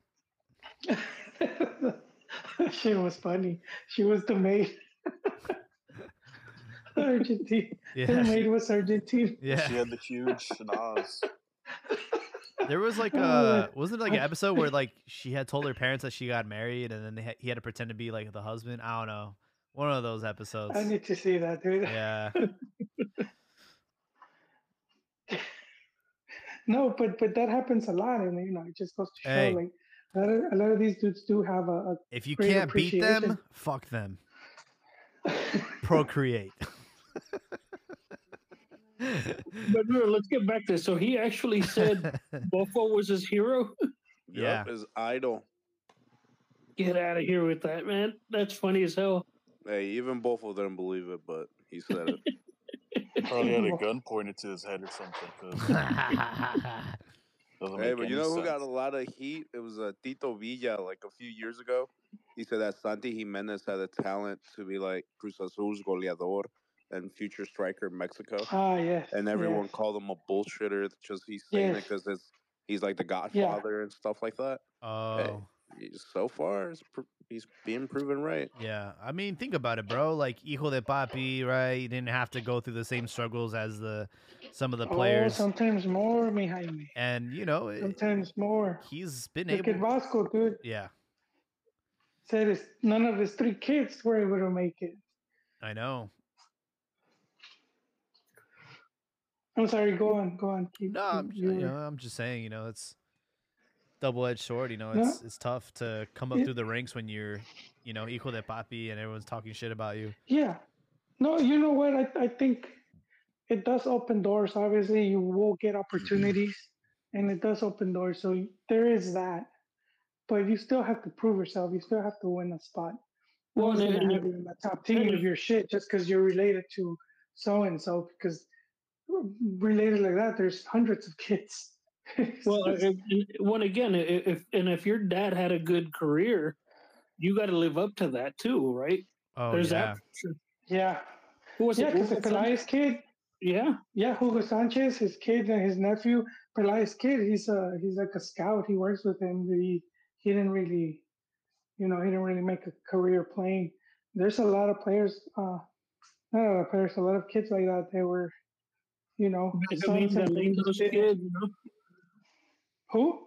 she was funny. She was the maid. Argentine. The Yeah, she- maid was Argentine. Yeah. She had the huge schnoz. There was like Oh, uh, a wasn't it like an episode where like she had told her parents that she got married and then they had, he had to pretend to be like the husband. I don't know. One of those episodes. I need to see that, dude. Yeah. No, but but that happens a lot, and you know, it just goes to show Hey. like a lot, of, a lot of these dudes do have a. If you can't beat them, fuck them. Procreate. But no, let's get back to this. So he actually said Bofo was his hero. Yeah. Yep, his idol. Get out of here with that, man. That's funny as hell. Hey, even both of them believe it, but he said it. Probably had a gun pointed to his head or something. hey, but you any know who got a lot of heat? It was uh, Tito Villa, like a few years ago. He said that Santi Gimenez had the talent to be like Cruz Azul's goleador, and future striker in Mexico, Ah, yes. and everyone yes. called him a bullshitter. Just he's saying it because it's he's like the Godfather and stuff like that. Oh. He's- So far, it's pr- he's being proven right. Yeah, I mean, think about it, bro. Like hijo de papi, right? You didn't have to go through the same struggles as the some of the Oh, players, sometimes more, mi Jaime. and you know, it- Sometimes more. he's been Look at able. Vasco, dude. Yeah, Said his, none of his three kids were able to make it. I know. I'm sorry. Go on. Go on. Keep. No, I'm keep- you you know, I'm just saying, you know, it's double-edged sword. You know, No. it's it's tough to come up It- through the ranks when you're, you know, equal to papi, and everyone's talking shit about you. Yeah. No, you know what? I, I think it does open doors. Obviously, you will get opportunities, and it does open doors. So there is that. But you still have to prove yourself. You still have to win a spot. No Well, one's and- gonna have you in the top team of you're shit just because you're related to so and so. Because related like that, there's hundreds of kids. Well, if, if- again, if and if your dad had a good career, you got to live up to that too, right? Oh There's yeah, that. yeah, Who was yeah. it? Because the Hugo Peláez kid, Yeah, Yeah, Hugo Sanchez, his kid and his nephew, Peláez kid, he's a he's like a scout. He works with him. He he didn't really, you know, he didn't really make a career playing. There's a lot of players, uh, not a lot of players, a lot of kids like that. They were, you know, Benjamin Galindo's daughters. kid. You know? Who?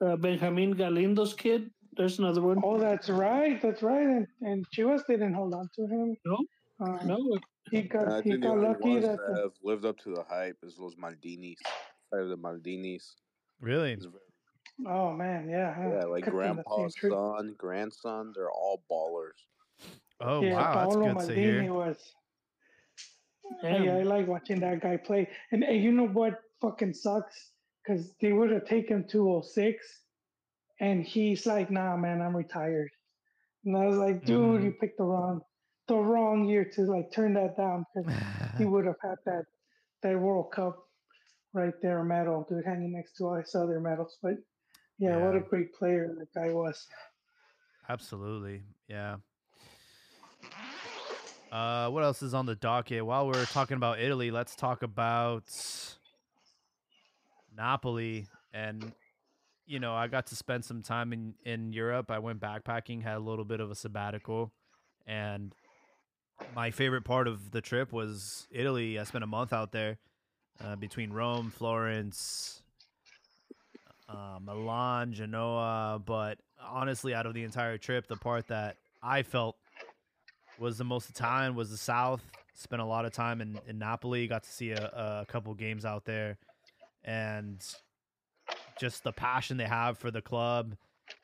uh, Benjamin Galindo's kid. There's another one. Oh, that's right, that's right. And and Chivas didn't hold on to him. No, Uh, No, he got I he think the got only lucky ones that. that have lived up to the hype is los Maldinis. Side of the Maldinis. really. Very- oh man, yeah. Yeah, like Cut them the same grandpa's son, grandson, they're all ballers. Oh yeah, wow, that's Paolo good to hear. was. Hey, I like watching that guy play. And, and you know what fucking sucks? Because they would have taken 206, and he's like, nah, man, I'm retired. And I was like, dude, Mhm. you picked the wrong the wrong year to like turn that down because he would have had that that World Cup right there medal, dude, hanging next to all his other medals. But yeah, what a great player that guy was. Absolutely. Yeah. Uh, what else is on the docket? While we're talking about Italy, let's talk about Napoli. And, you know, I got to spend some time in, in Europe. I went backpacking, had a little bit of a sabbatical. And my favorite part of the trip was Italy. I spent a month out there uh, between Rome, Florence, uh, Milan, Genoa. But honestly, out of the entire trip, the part that I felt was the most Italian was the South. Spent a lot of time in, in Napoli. Got to see a, a couple games out there, and just the passion they have for the club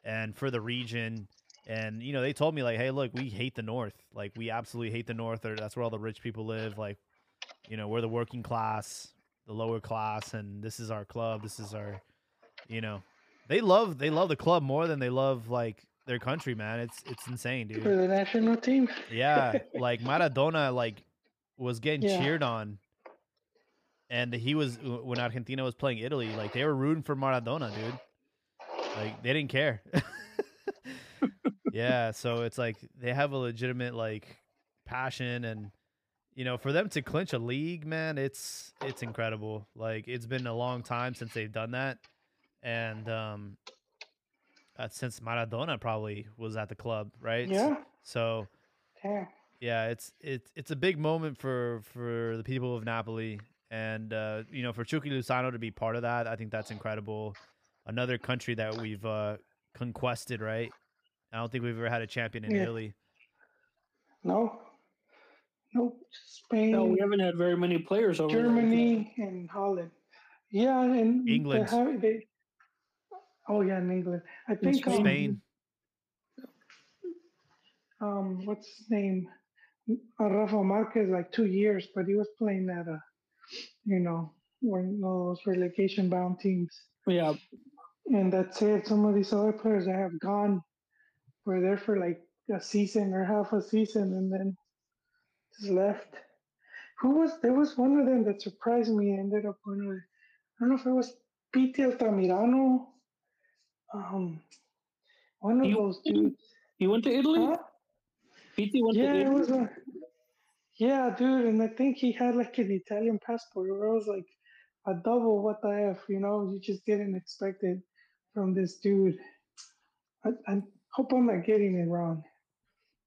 and for the region. And you know, they told me like, "Hey, look, we hate the North. Like, we absolutely hate the North. Or that's where all the rich people live. Like, you know, we're the working class, the lower class, and this is our club. This is our, you know, they love they love the club more than they love like their country, man. It's it's insane, dude. For the national team. Yeah, like Maradona, like was getting Yeah. cheered on, and he was when Argentina was playing Italy. Like they were rooting for Maradona, dude. Like they didn't care. yeah, so it's like they have a legitimate like passion, and you know, for them to clinch a league, man, it's it's incredible. Like it's been a long time since they've done that, and um, uh, since Maradona probably was at the club, right? Yeah. So Damn. yeah, it's it's it's a big moment for for the people of Napoli, and uh, you know for Chucky Lozano to be part of that, I think that's incredible. Another country that we've uh, conquested, right? I don't think we've ever had a champion in Yeah. Italy. No. Nope. Spain. no, we haven't had very many players over there. Germany and Holland. Yeah, and they England. have- they- oh yeah, in England. I think um, Spain. Um, what's his name? Uh, Rafa Marquez, like two years, but he was playing at a, you know, one of those relegation bound teams. Yeah, And that's it. Some of these other players that have gone were there for like a season or half a season and then just left. Who was there was one of them that surprised me and ended up going with I don't know if it was Pete Altamirano. Um one of You- those dudes. You went to Italy. Huh? Pete went to Yeah, it was a Yeah, dude, and I think he had like an Italian passport, where it was like a double. What the f? You know, you just didn't expect it from this dude. I, I hope I'm not getting it wrong.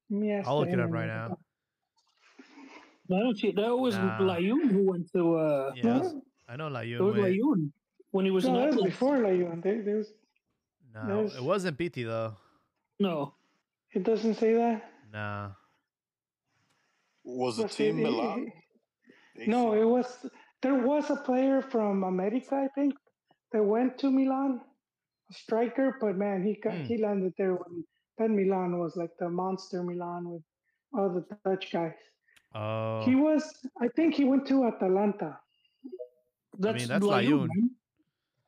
Let me ask I'll look it up right internet. now. I don't see that was Nah. Layun who went to uh Yeah, No, I know it Layun was. Layun when he was in no, that was before Layun. There, there was, No, There's- it wasn't Piti though. No. it doesn't say that. Nah. Was it Was Team it- it- Milan? No, it was there was a player from America, I think, that went to Milan, a striker, but man, he got, Hmm. he landed there when then Milan was like the monster Milan with all the Dutch guys. Oh, He was, I think, he went to Atalanta. That's, that's Layun. Layun. man.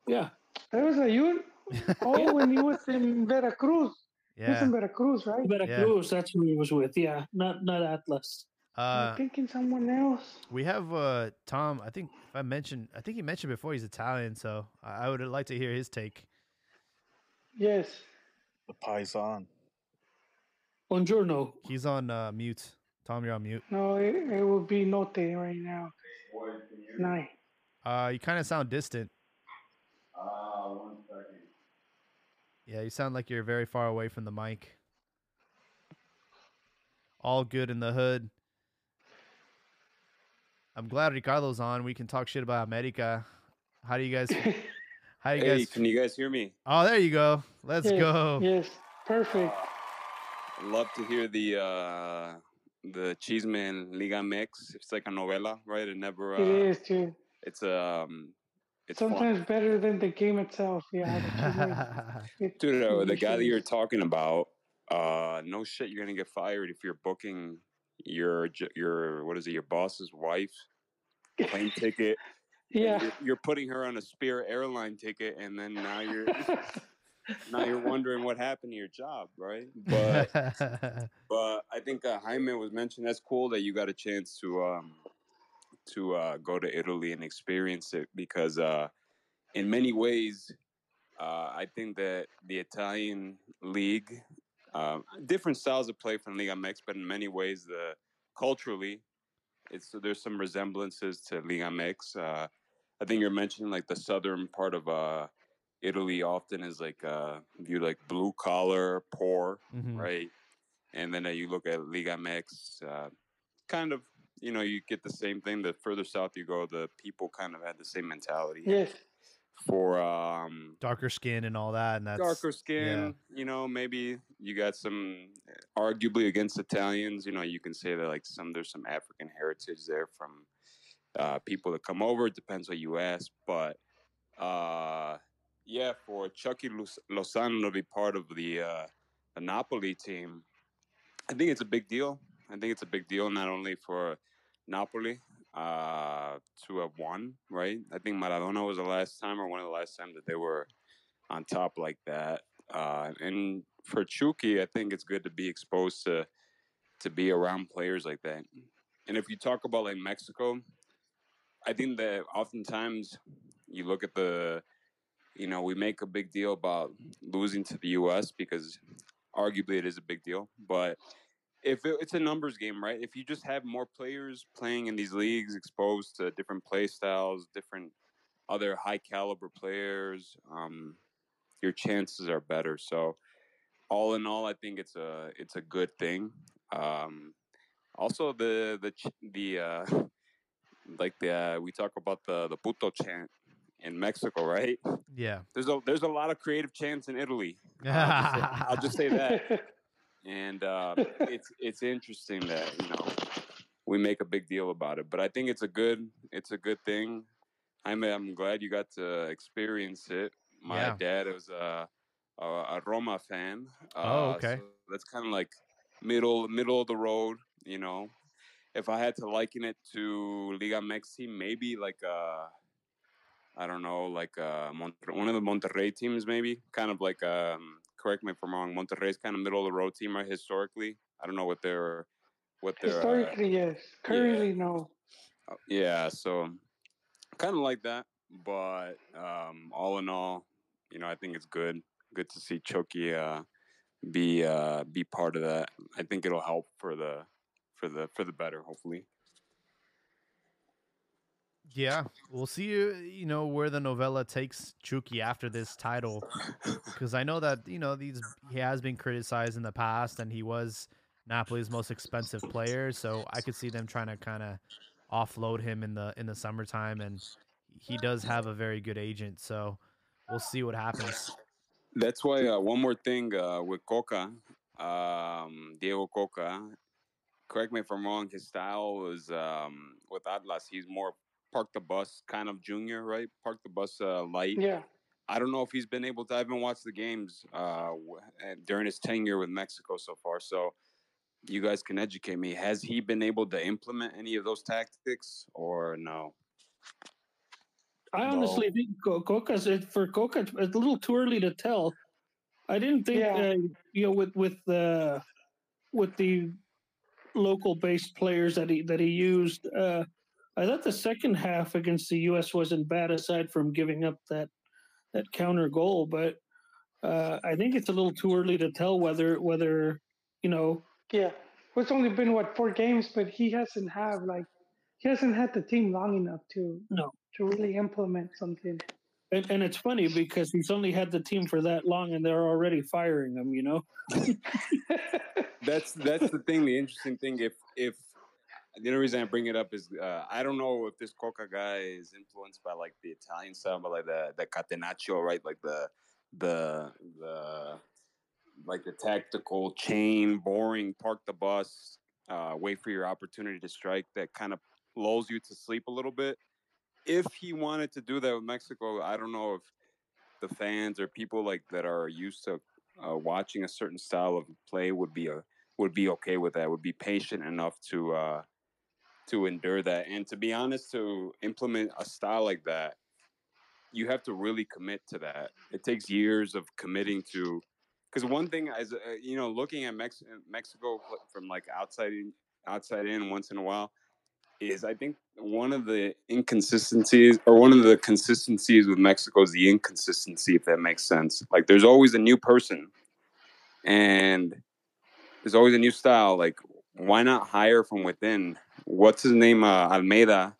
Yeah. That was a you. Oh, when he was in Veracruz. He was yeah. in Veracruz, right? Veracruz, that's who he was with. Yeah. Not not Atlas. Uh, I'm thinking someone else. we have uh Tom. I think if I mentioned, I think he mentioned before he's Italian, so I I would like to hear his take. Yes. The Paisan. Buongiorno. He's on uh, mute. Tom, you're on mute. No, it, it would be Note right now. Nine. Uh, you kind of sound distant. Yeah, you sound like you're very far away from the mic. All good in the hood. I'm glad Ricardo's on. We can talk shit about America. How do you guys? How you Hey, guys? can you guys hear me? Oh, there you go. Let's Yes, go. Yes, perfect. Love to hear the uh the Cheeseman Liga mix. It's like a novela, right? It never. Uh, It is too. It's um, it's fun. Sometimes better than the game itself. Yeah. the Dude, uh, the guy that you're talking about, uh, no shit, you're gonna get fired if you're booking your your what is it, your boss's wife plane ticket. Yeah. you're, you're putting her on a Spirit airline ticket, and then now you're now you're wondering what happened to your job, right? But but I think uh, Jaime was mentioned. That's cool that you got a chance to um to uh, go to Italy and experience it because uh, in many ways, uh, I think that the Italian league, uh, different styles of play from Liga MX, but in many ways, the culturally, it's there's some resemblances to Liga MX. Uh, I think you're mentioning like the southern part of uh, Italy often is like uh, viewed like blue collar, poor Mhm. right? And then uh, you look at Liga MX, uh, kind of, you know, you get the same thing. The further south you go, the people kind of had the same mentality. yes. For um, Darker skin and all that, and that's darker skin, you know, maybe you got some, arguably against Italians, you know, you can say that like some there's some African heritage there from uh, people that come over. It depends what you ask, but uh, yeah, for Chucky Lus- Lozano to be part of the uh, the Napoli team, I think it's a big deal. I think it's a big deal not only for Napoli uh, to have won, right? I think Maradona was the last time or one of the last times that they were on top like that. Uh, and for Chucky, I think it's good to be exposed to to be around players like that. And if you talk about like Mexico, I think that oftentimes you look at the, you know, we make a big deal about losing to the U.S. because arguably it is a big deal. But if it, it's a numbers game, right? If you just have more players playing in these leagues, exposed to different play styles, different other high caliber players, um, your chances are better. So, all in all, I think it's a it's a good thing. Um, also, the the the uh, like the uh, we talk about the the puto chant in Mexico, right? yeah. There's a there's a lot of creative chants in Italy. I'll just say, I'll just say that and uh, it's it's interesting that you know we make a big deal about it. But I think it's a good it's a good thing. I'm I'm glad you got to experience it. My Yeah. dad was a a, a Roma fan. Uh, Oh, okay. so that's kind of like middle middle of the road. You know, if I had to liken it to Liga Mexi, maybe like uh I don't know, like uh, Monter- one of the Monterrey teams, maybe kind of like um, correct me if I'm wrong. Monterrey's kind of middle of the road team, right? Historically, I don't know what their what their uh, Historically, yes. Currently, no. uh, yeah, so kind of like that. But um, all in all, you know, I think it's good. Good to see Chucky uh, be uh, be part of that. I think it'll help for the for the for the better, hopefully. Yeah, we'll see. You you know where the novella takes Chucky after this title, because I know that you know these he has been criticized in the past, and he was Napoli's most expensive player. So I could see them trying to kind of offload him in the in the summertime, and he does have a very good agent. So we'll see what happens. That's why uh, one more thing uh, with Cocca, um, Diego Cocca. Correct me if I'm wrong. His style is um, with Atlas. He's more park the bus kind of junior, right? Park the bus uh, light. Yeah. I don't know if he's been able to. I haven't watched the games uh, during his tenure with Mexico so far. So you guys can educate me. Has he been able to implement any of those tactics or no? I No. honestly think Co- Cocca's for Cocca. It's a little too early to tell. I didn't think Yeah. uh, you know with with the with the local based players that he that he used. Uh, I thought the second half against the U.S. wasn't bad, aside from giving up that that counter goal. But uh, I think it's a little too early to tell whether whether you know Yeah. Well, It's only been what four games, but he hasn't have like he hasn't had the team long enough to No. to really implement something. And, and it's funny because he's only had the team for that long, and they're already firing him. You know. That's that's the thing. The interesting thing, if if the only reason I bring it up is uh, I don't know if this Cocca guy is influenced by like the Italian style, but like the the catenaccio, right? Like the the the like the tactical chain, boring, park the bus, uh, wait for your opportunity to strike. That kind of lulls you to sleep a little bit. If he wanted to do that with Mexico, I don't know if the fans or people like that are used to uh, watching a certain style of play would be a would be okay with that. Would be patient enough to uh, to endure that. And to be honest, to implement a style like that, you have to really commit to that. It takes years of committing to. Because one thing, as uh, you know, looking at Mex- Mexico from like outside in, outside in once in a while, is I think one of the inconsistencies or one of the consistencies with Mexico is the inconsistency, if that makes sense. Like there's always a new person and there's always a new style. Like, why not hire from within? What's his name? Uh, Almeyda.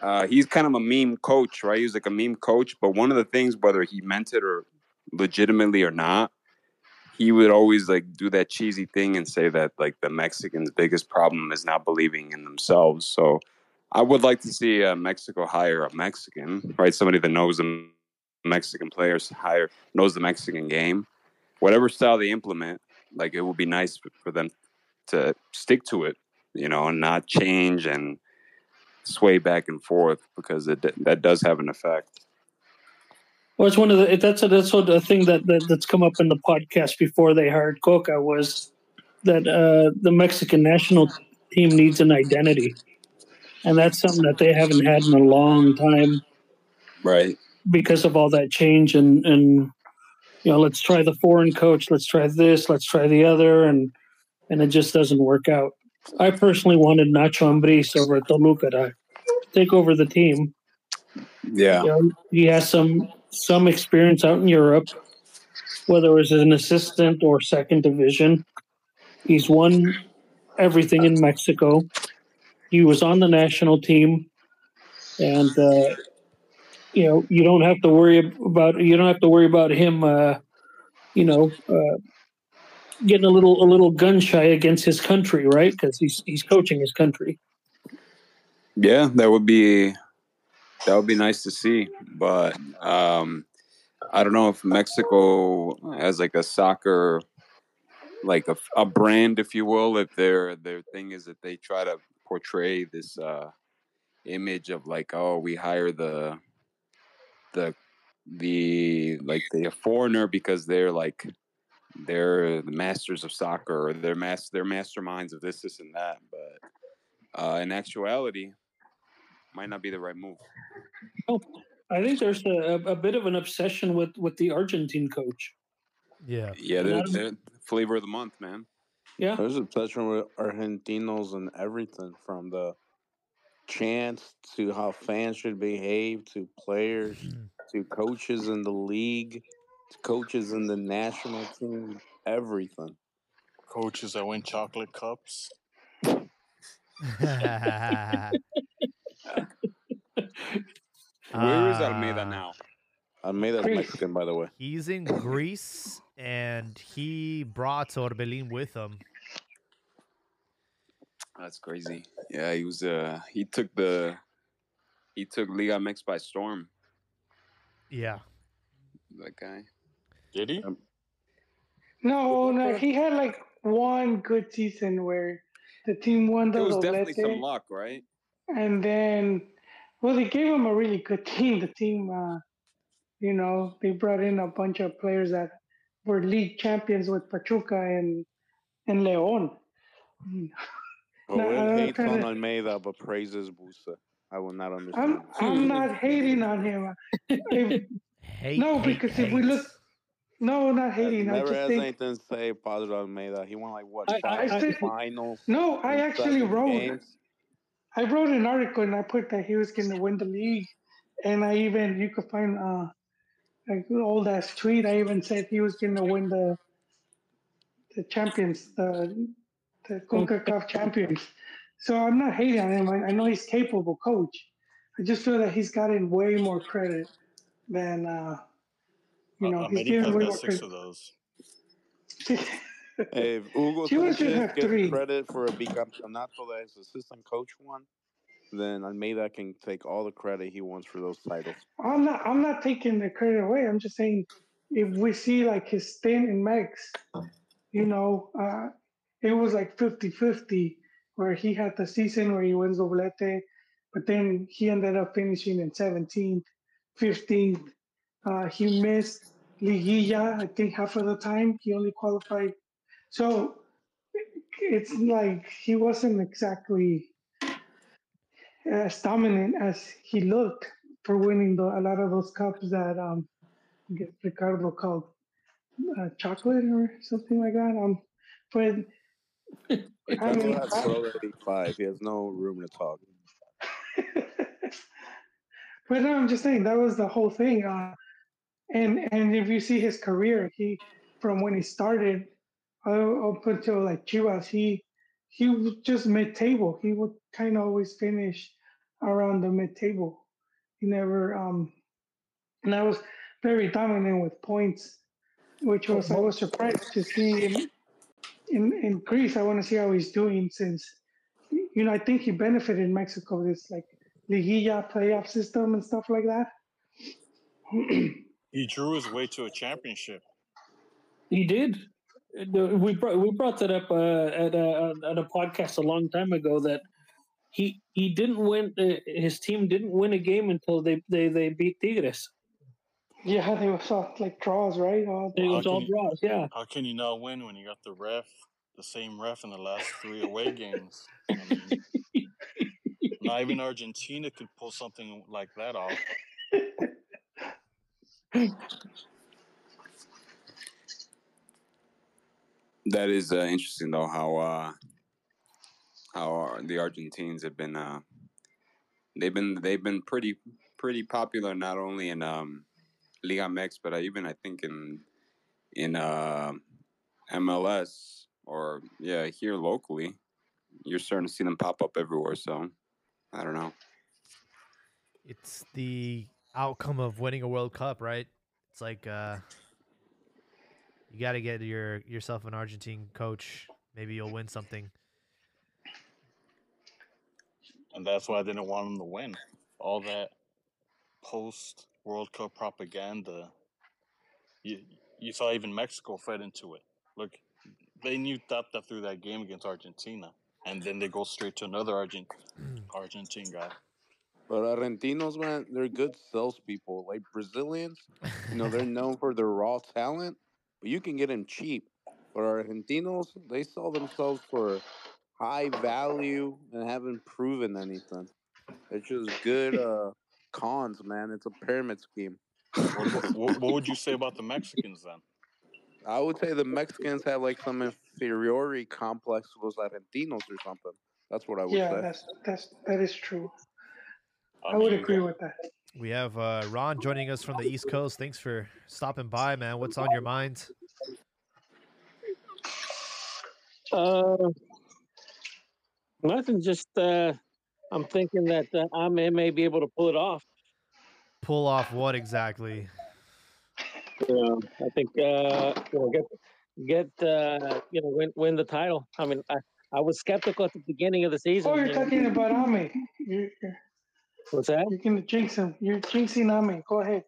Uh, he's kind of a meme coach, right? He's like a meme coach. But one of the things, whether he meant it or legitimately or not, he would always like do that cheesy thing and say that like the Mexicans' biggest problem is not believing in themselves. So I would like to see uh, Mexico hire a Mexican, right? Somebody that knows the Mexican players, hire knows the Mexican game, whatever style they implement. Like it would be nice for them to stick to it, you know, and not change and sway back and forth because it that does have an effect. Well, it's one of the that's a, that's what the thing that, that that's come up in the podcast before they hired Cocca was that uh, the Mexican national team needs an identity, and that's something that they haven't had in a long time Right. because of all that change and and you know let's try the foreign coach, let's try this, let's try the other, and and it just doesn't work out. I personally wanted Nacho Ambriz over at Toluca to take over the team. Yeah. You know, he has some some experience out in Europe, whether it was an assistant or second division. He's won everything in Mexico. He was on the national team, and uh, you know you don't have to worry about you don't have to worry about him. Uh, you know, uh, getting a little a little gun shy against his country, right? Because he's he's coaching his country. Yeah, that would be that would be nice to see, but um, I don't know if Mexico has like a soccer, like a, a brand, if you will. If their their thing is that they try to portray this uh, image of like, oh, we hire the the the like the foreigner because they're like they're the masters of soccer or they're mas- they're masterminds of this, this, and that. But uh, in actuality, might not be the right move. I think there's a, a bit of an obsession with with the Argentine coach. Yeah. Yeah, And they're, they're flavor of the month, man. Yeah, There's a obsession with Argentinos and everything from the chants to how fans should behave to players to coaches in the league to coaches in the national team, everything. Coaches that win chocolate cups. Where is Uh, Almeyda now? Almeyda's Greece. Mexican, by the way. He's in Greece, and he brought Orbelin with him. That's crazy. Yeah, he was. Uh, he took the. He took Liga MX by storm. Yeah. That guy. Did he? No, no, he had like one good season where the team won the There was definitely some luck, right? and then, well, they gave him a really good team. The team, uh, you know, they brought in a bunch of players that were league champions with Pachuca and and León. Well, No, Will I'm hates on Almeyda, but praises Busa. I will not understand. I'm. I'm not hating on him. If, Hate, No, hate, because if we look- no, not hating. I Never just has think anything to say positive Almeyda. He won like what I- I- five I- finals. no. I actually wrote. games? I wrote an article and I put that he was going to win the league, and I even you could find uh like old ass tweet. I even said he was going to win the the champions, the the Concacaf champions. So I'm not hating on him. I, I know he's capable coach. I just feel that he's gotten way more credit than uh you know uh, he's America's given way got more six credit. of those. Hey, if Hugo Chivas should Sanchez have gets three. credit for a bicampeonato that his assistant coach won, then Almeyda can take all the credit he wants for those titles. I'm not I'm not taking the credit away. I'm just saying if we see like his stint in Mex, you know, uh, it was like 50-50 where he had the season where he wins Doblete, but then he ended up finishing in 17th, 15th. Uh, he missed Liguilla, I think half of the time. He only qualified. So it's like he wasn't exactly as dominant as he looked for winning the, a lot of those cups that um, Ricardo called uh, chocolate or something like that. Um, but I mean, has I- twelve eighty five. He has no room to talk. but no, I'm just saying that was the whole thing. Uh, and and if you see his career, he from when he started up until like Chivas, he he just mid table. He would kind of always finish around the mid table. He never um, and I was very dominant with points, which was I was surprised to see him in in Greece. I want to see how he's doing since you know I think he benefited in Mexico this like Liguilla playoff system and stuff like that. He drew his way to a championship. He did. Uh, We brought we brought that up uh, at a at a podcast a long time ago that he he didn't win. Uh, his team didn't win a game until they they, they beat Tigres. yeah, they were all like draws, right? All- It was all can you- draws. Yeah. How can you not win when you got the ref, the same ref in the last three away games? I mean, not even Argentina could pull something like that off. That is uh, interesting, though. How uh, how uh, the Argentines have been. Uh, they've been they've been pretty pretty popular not only in um, Liga MX, but even I think in in uh, MLS or yeah here locally. You're starting to see them pop up everywhere. So I don't know. It's the outcome of winning a World Cup, right? It's like uh you got to get your yourself an Argentine coach. Maybe you'll win something. And that's why I didn't want him to win. All that post World Cup propaganda. You, you saw even Mexico fed into it. Look, they knew Tata through that game against Argentina. And then they go straight to another Argent, Argentine guy. But Argentinos, man, they're good salespeople. Like Brazilians, you know, they're known for their raw talent, but you can get them cheap. But Argentinos, they sell themselves for high value and haven't proven anything. It's just good uh, cons, man. It's a pyramid scheme. What, what, what would you say about the Mexicans then? I would say the Mexicans have like some inferiority complex to those Argentinos or something. That's what I would yeah, say. that's that's that is true. I, I, would agree with that. We have uh, Ron joining us from the East Coast. Thanks for stopping by, man. What's on your mind? Uh, Nothing. Just uh, I'm thinking that uh, Ame may be able to pull it off. Pull off what exactly? You know, I think uh, you know, get get uh, you know win win the title. I mean, I, I was skeptical at the beginning of the season. Oh, you're you know. talking about Ame. You're, you're, What's that? you're gonna jinx him. You're jinxing me. Go ahead.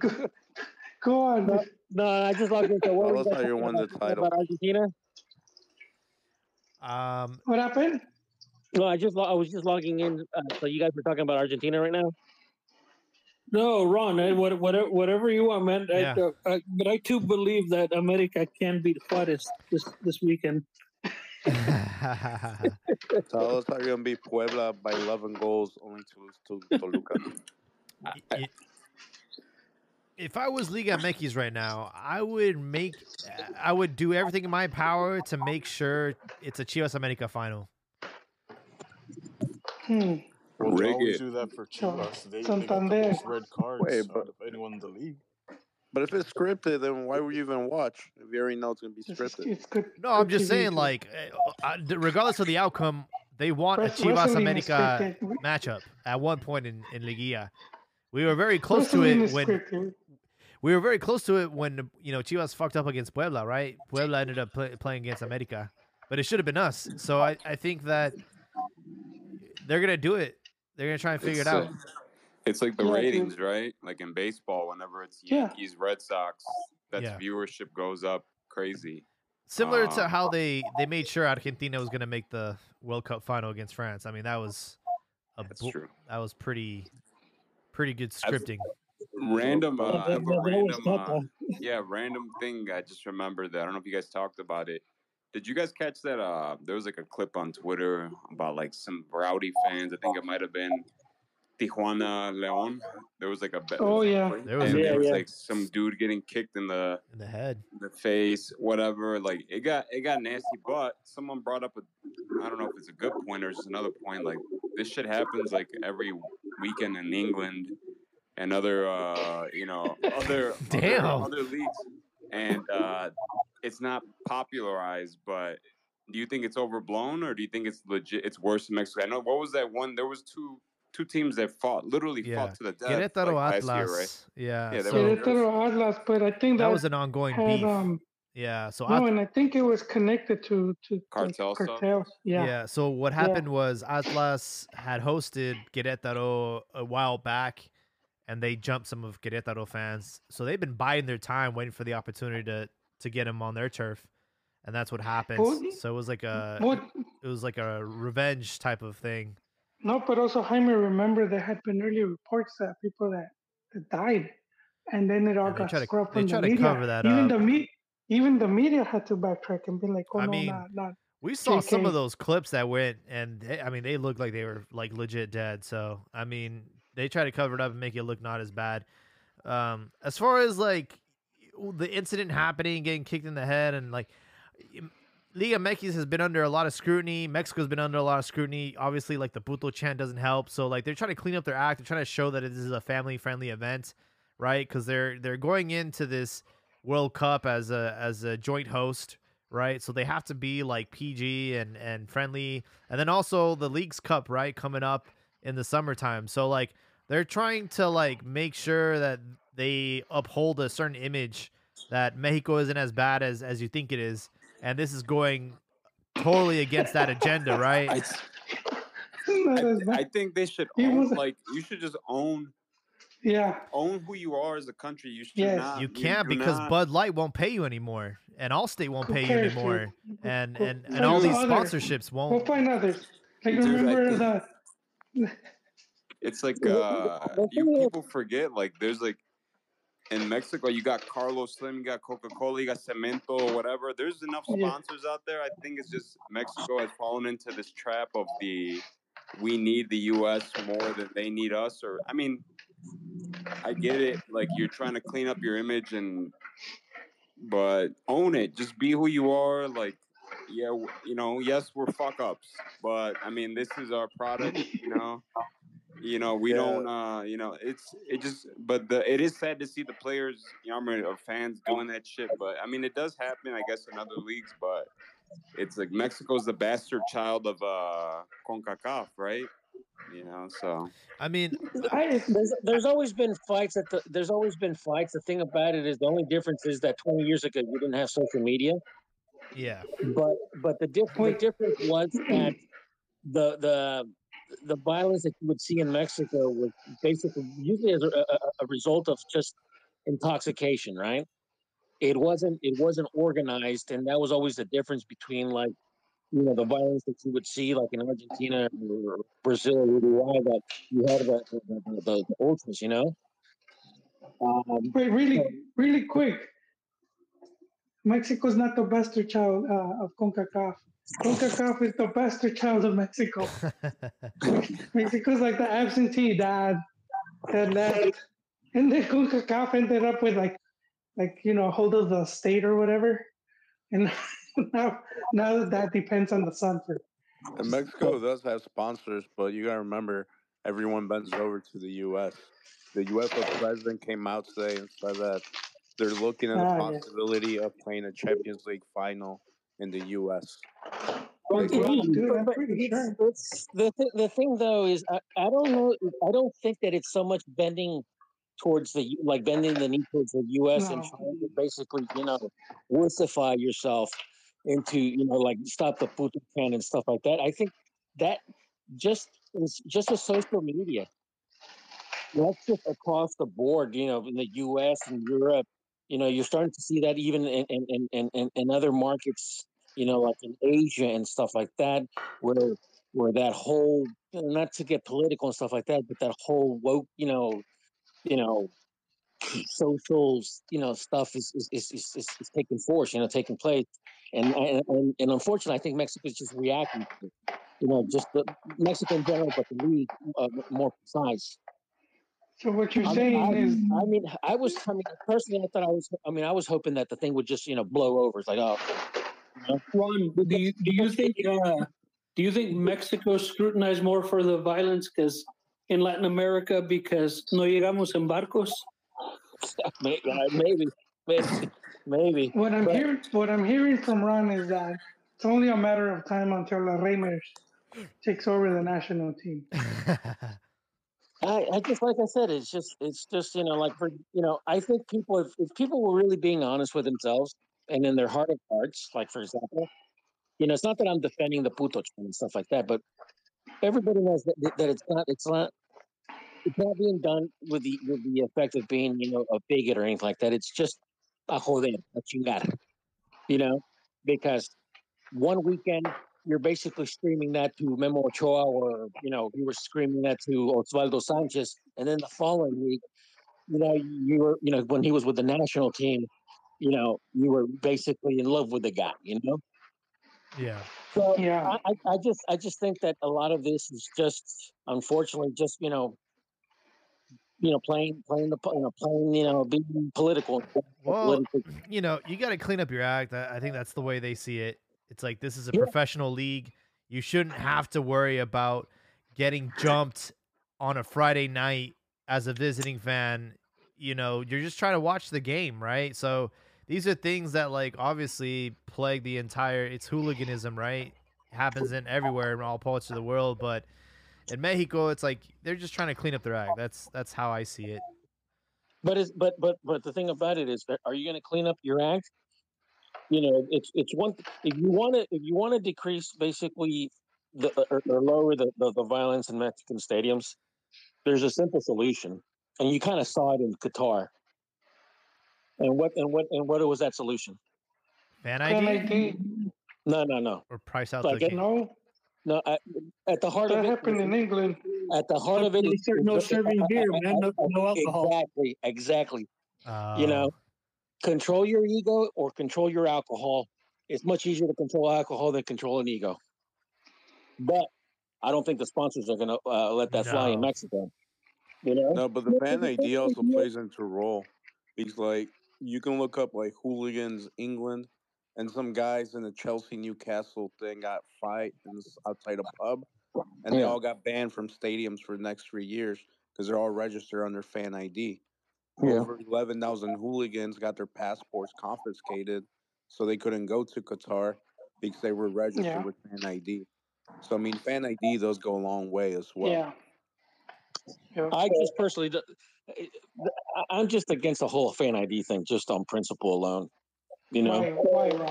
go, go on. No, no, I just logged into what were you Carlos guys Javier talking won the about, title. about Argentina. Um, What happened? No, I just lo- I was just logging in. Uh, so you guys were talking about Argentina right now. No, Ron, I, what, whatever, whatever you want, man. I, Yeah. uh, I, but I too believe that America can beat Juarez this this weekend. Tell us how you're gonna beat Puebla by 11 goals, only to lose to Toluca. y- if I was Liga MX right now, I would make, I would do everything in my power to make sure it's a Chivas America final. Hmm. Well, they Rig always do that for Chivas. They, they got the most red cards Wait, out but- of anyone in the league. But if it's scripted, then why would you even watch if you already know it's gonna be scripted? it's good. No, I'm just TV saying, like, uh, uh, regardless of the outcome, they want a Chivas America matchup at one point in, in Liguilla. We were very close to it when scripted. we were very close to it when you know Chivas fucked up against Puebla, right? Puebla ended up play, playing against America, but it should have been us. So I, I think that they're gonna do it. They're gonna try and figure It's, it out. uh, It's like the Yeah, dude. ratings, right? Like in baseball, whenever it's Yeah. Yankees, Red Sox, that Yeah. viewership goes up crazy. Similar to uh, how they they made sure Argentina was gonna make the World Cup final against France. I mean that was a That's bu- true. that was pretty pretty good scripting. Random, uh, Yeah, I have a that- that was random, uh, yeah, random thing. I just remembered that. I don't know if you guys talked about it. Did you guys catch that? Uh, there was like a clip on Twitter about like some rowdy fans. I think it might have been Tijuana Leon. There was like a bet. Oh yeah. There was and a- there was Yeah, yeah. like some dude getting kicked in the in the head. the face, whatever. Like it got it got nasty. But someone brought up a I don't know if it's a good point or just another point. Like this shit happens like every weekend in England and other uh you know other Damn. other, other leagues, and uh it's not popularized. But do you think it's overblown or do you think it's legit? It's worse in Mexico. I know what was that one? There was two two teams that fought literally Yeah. fought to the death. Querétaro like, Atlas. last year, right? Yeah. Yeah, they so Querétaro Atlas, but I think that, that was an ongoing had beef. um yeah. So no, At- and I think it was connected to to to Cartel cartels. Yeah. Yeah. So what happened was Atlas had hosted Querétaro a while back, and they jumped some of Querétaro fans. So they've been biding their time, waiting for the opportunity to to get them on their turf, and that's what happened. Well, so it was like a What? it was like a revenge type of thing. No, but also Jaime, remember there had been earlier reports that people that, that died, and then it all Yeah, got scrubbed from the media. cover that even up. the me, even the media had to backtrack and be like, "Oh I no, mean, not not." We saw some of those clips that went, and they, I mean, they looked like they were like legit dead. So I mean, they try to cover it up and make it look not as bad. Um, as far as like the incident happening, getting kicked in the head, and like Liga MX has been under a lot of scrutiny. Mexico's been under a lot of scrutiny. Obviously, like the puto chant doesn't help. So like they're trying to clean up their act. They're trying to show that this is a family friendly event, right? Because they're they're going into this World Cup as a as a joint host, right? So they have to be like PG and and friendly, and then also the League's Cup, right, coming up in the summertime. So like they're trying to like make sure that they uphold a certain image that Mexico isn't as bad as as you think it is, and this is going totally against that agenda, right? I, I, I think they should own was- like you should just own yeah, own who you are as a country. You should Yes. not. You can't do because not- Bud Light won't pay you anymore, and Allstate won't pay you cares, dude? anymore, and We'll- and we'll and all find these other- sponsorships We'll find others. Like Dude, remember the It's like Well, uh, you people forget like there's like in Mexico you got Carlos Slim, you got Coca Cola, you got Cemento, whatever. There's enough sponsors out there. I think it's just Mexico has fallen into this trap of the we need the U.S. more than they need us. Or I mean, I get it. Like you're trying to clean up your image and, but own it. Just be who you are. Like yeah, you know, yes, we're fuck ups, but I mean, this is our product. You know you know we Yeah. don't uh you know it's it just but the it is sad to see the players you know I mean, or fans doing that shit but i mean it does happen i guess in other leagues but it's like Mexico's the bastard child of uh CONCACAF, right? You know, so I mean, I, There's, there's always been fights. At the, there's always been fights. The thing about it is the only difference is that 20 years ago you didn't have social media, yeah, but but the, diff- the difference was that the the the violence that you would see in Mexico was basically usually as a, a, a result of just intoxication, right? It wasn't it wasn't organized, and that was always the difference between like you know the violence that you would see like in Argentina or Brazil or Uruguay that you had the the, the, the, the ultras, you know. Um, wait, really, really quick. Mexico's not the bastard child uh, of CONCACAF. CONCACAF is the bastard child of Mexico. Mexico's like the absentee dad that left. And then CONCACAF ended up with like, like you know, hold of the state or whatever. And now, now that depends on the son for. And Mexico does have sponsors, but you gotta remember, everyone bends over to the U.S. The UEFA president came out today and said that they're looking at the Ah, yeah. possibility of playing a Champions League final in the U.S. But, Well, dude, I'm pretty sure. it's- the th- the thing though is I, I don't know I don't think that it's so much bending towards the like bending the knee towards the U.S. and No. trying to basically you know wussify yourself into you know like stop the puto can and stuff like that. I think that just is just with social media. That's just across the board, you know, in the U.S. and Europe. You know, you're starting to see that even in in, in, in, in other markets you know, like in Asia and stuff like that, where where that whole not to get political and stuff like that, but that whole woke, you know, you know, social, you know, stuff is is is, is, is, is taking force, you know, taking place, and and and, and unfortunately, I think Mexico is just reacting to it. You know, just the Mexico in general, but the league uh, more precise. So what you're I, saying I, is, I mean, I was, I mean, personally, I thought I was, I mean, I was hoping that the thing would just, you know, blow over. It's like, oh, you know? Ron, do you do you think uh, do you think Mexico scrutinized more for the violence because in Latin America because no llegamos en barcos? May- uh, maybe, maybe, maybe. what I'm But- hearing, what I'm hearing from Ron is that it's only a matter of time until La Reimers takes over the national team. I, I just like I said, it's just it's just you know like for you know I think people if, if people were really being honest with themselves and in their heart of hearts, like for example, you know it's not that I'm defending the puto and stuff like that, but everybody knows that, that it's not it's not it's not being done with the with the effect of being you know a bigot or anything like that. It's just a joder, a chingar, you know, because one weekend you're basically screaming that to Memo Ochoa, or you know, you were screaming that to Osvaldo Sanchez, and then the following week, you know, you were, you know, when he was with the national team, you know, you were basically in love with the guy, you know. yeah. So Yeah. I, I, I just, I just think that a lot of this is just, unfortunately, just you know, you know, playing, playing the, you know, playing, you know, being political. Well, political. you know, you got to clean up your act. I, I think that's the way they see it. It's like this is a Yeah. professional league. You shouldn't have to worry about getting jumped on a Friday night as a visiting fan. You know, you're just trying to watch the game, right? So these are things that like obviously plague the entire it's hooliganism, right? happens in everywhere in all parts of the world, but in Mexico it's like they're just trying to clean up their act. That's that's how I see it. But is but but but the thing about it is, are you going to clean up your act? You know, it's it's one. If you want to, if you want to decrease basically the uh, or, or lower the, the the violence in Mexican stadiums, there's a simple solution, and you kind of saw it in Qatar. And what and what and what was that solution? Fan Fan ID ID. No, no, no, or price out Like the game. No, no. At, at the heart that of it, happened in England. at the heart of it, No is- ser- no is- serving beer, man. No- no alcohol. Exactly, exactly. you oh. know Oh. Control your ego or control your alcohol. It's much easier to control alcohol than control an ego. But i don't think the sponsors are going to uh, let that fly in mexico you know? No, but the fan ID also plays into a role. He's like you can look up like hooligans England, and some guys in the Chelsea Newcastle thing got fight in this, outside a pub, and they all got banned from stadiums for the next three years because they're all registered under fan ID. Yeah. Over eleven thousand hooligans got their passports confiscated, so they couldn't go to Qatar. because they were registered Yeah. with Fan ID. So I mean, Fan ID those go a long way as well. Yeah. Yeah. I just personally, eh, I'm just against the whole fan ID thing, just on principle alone. You know, Why, why, Ron?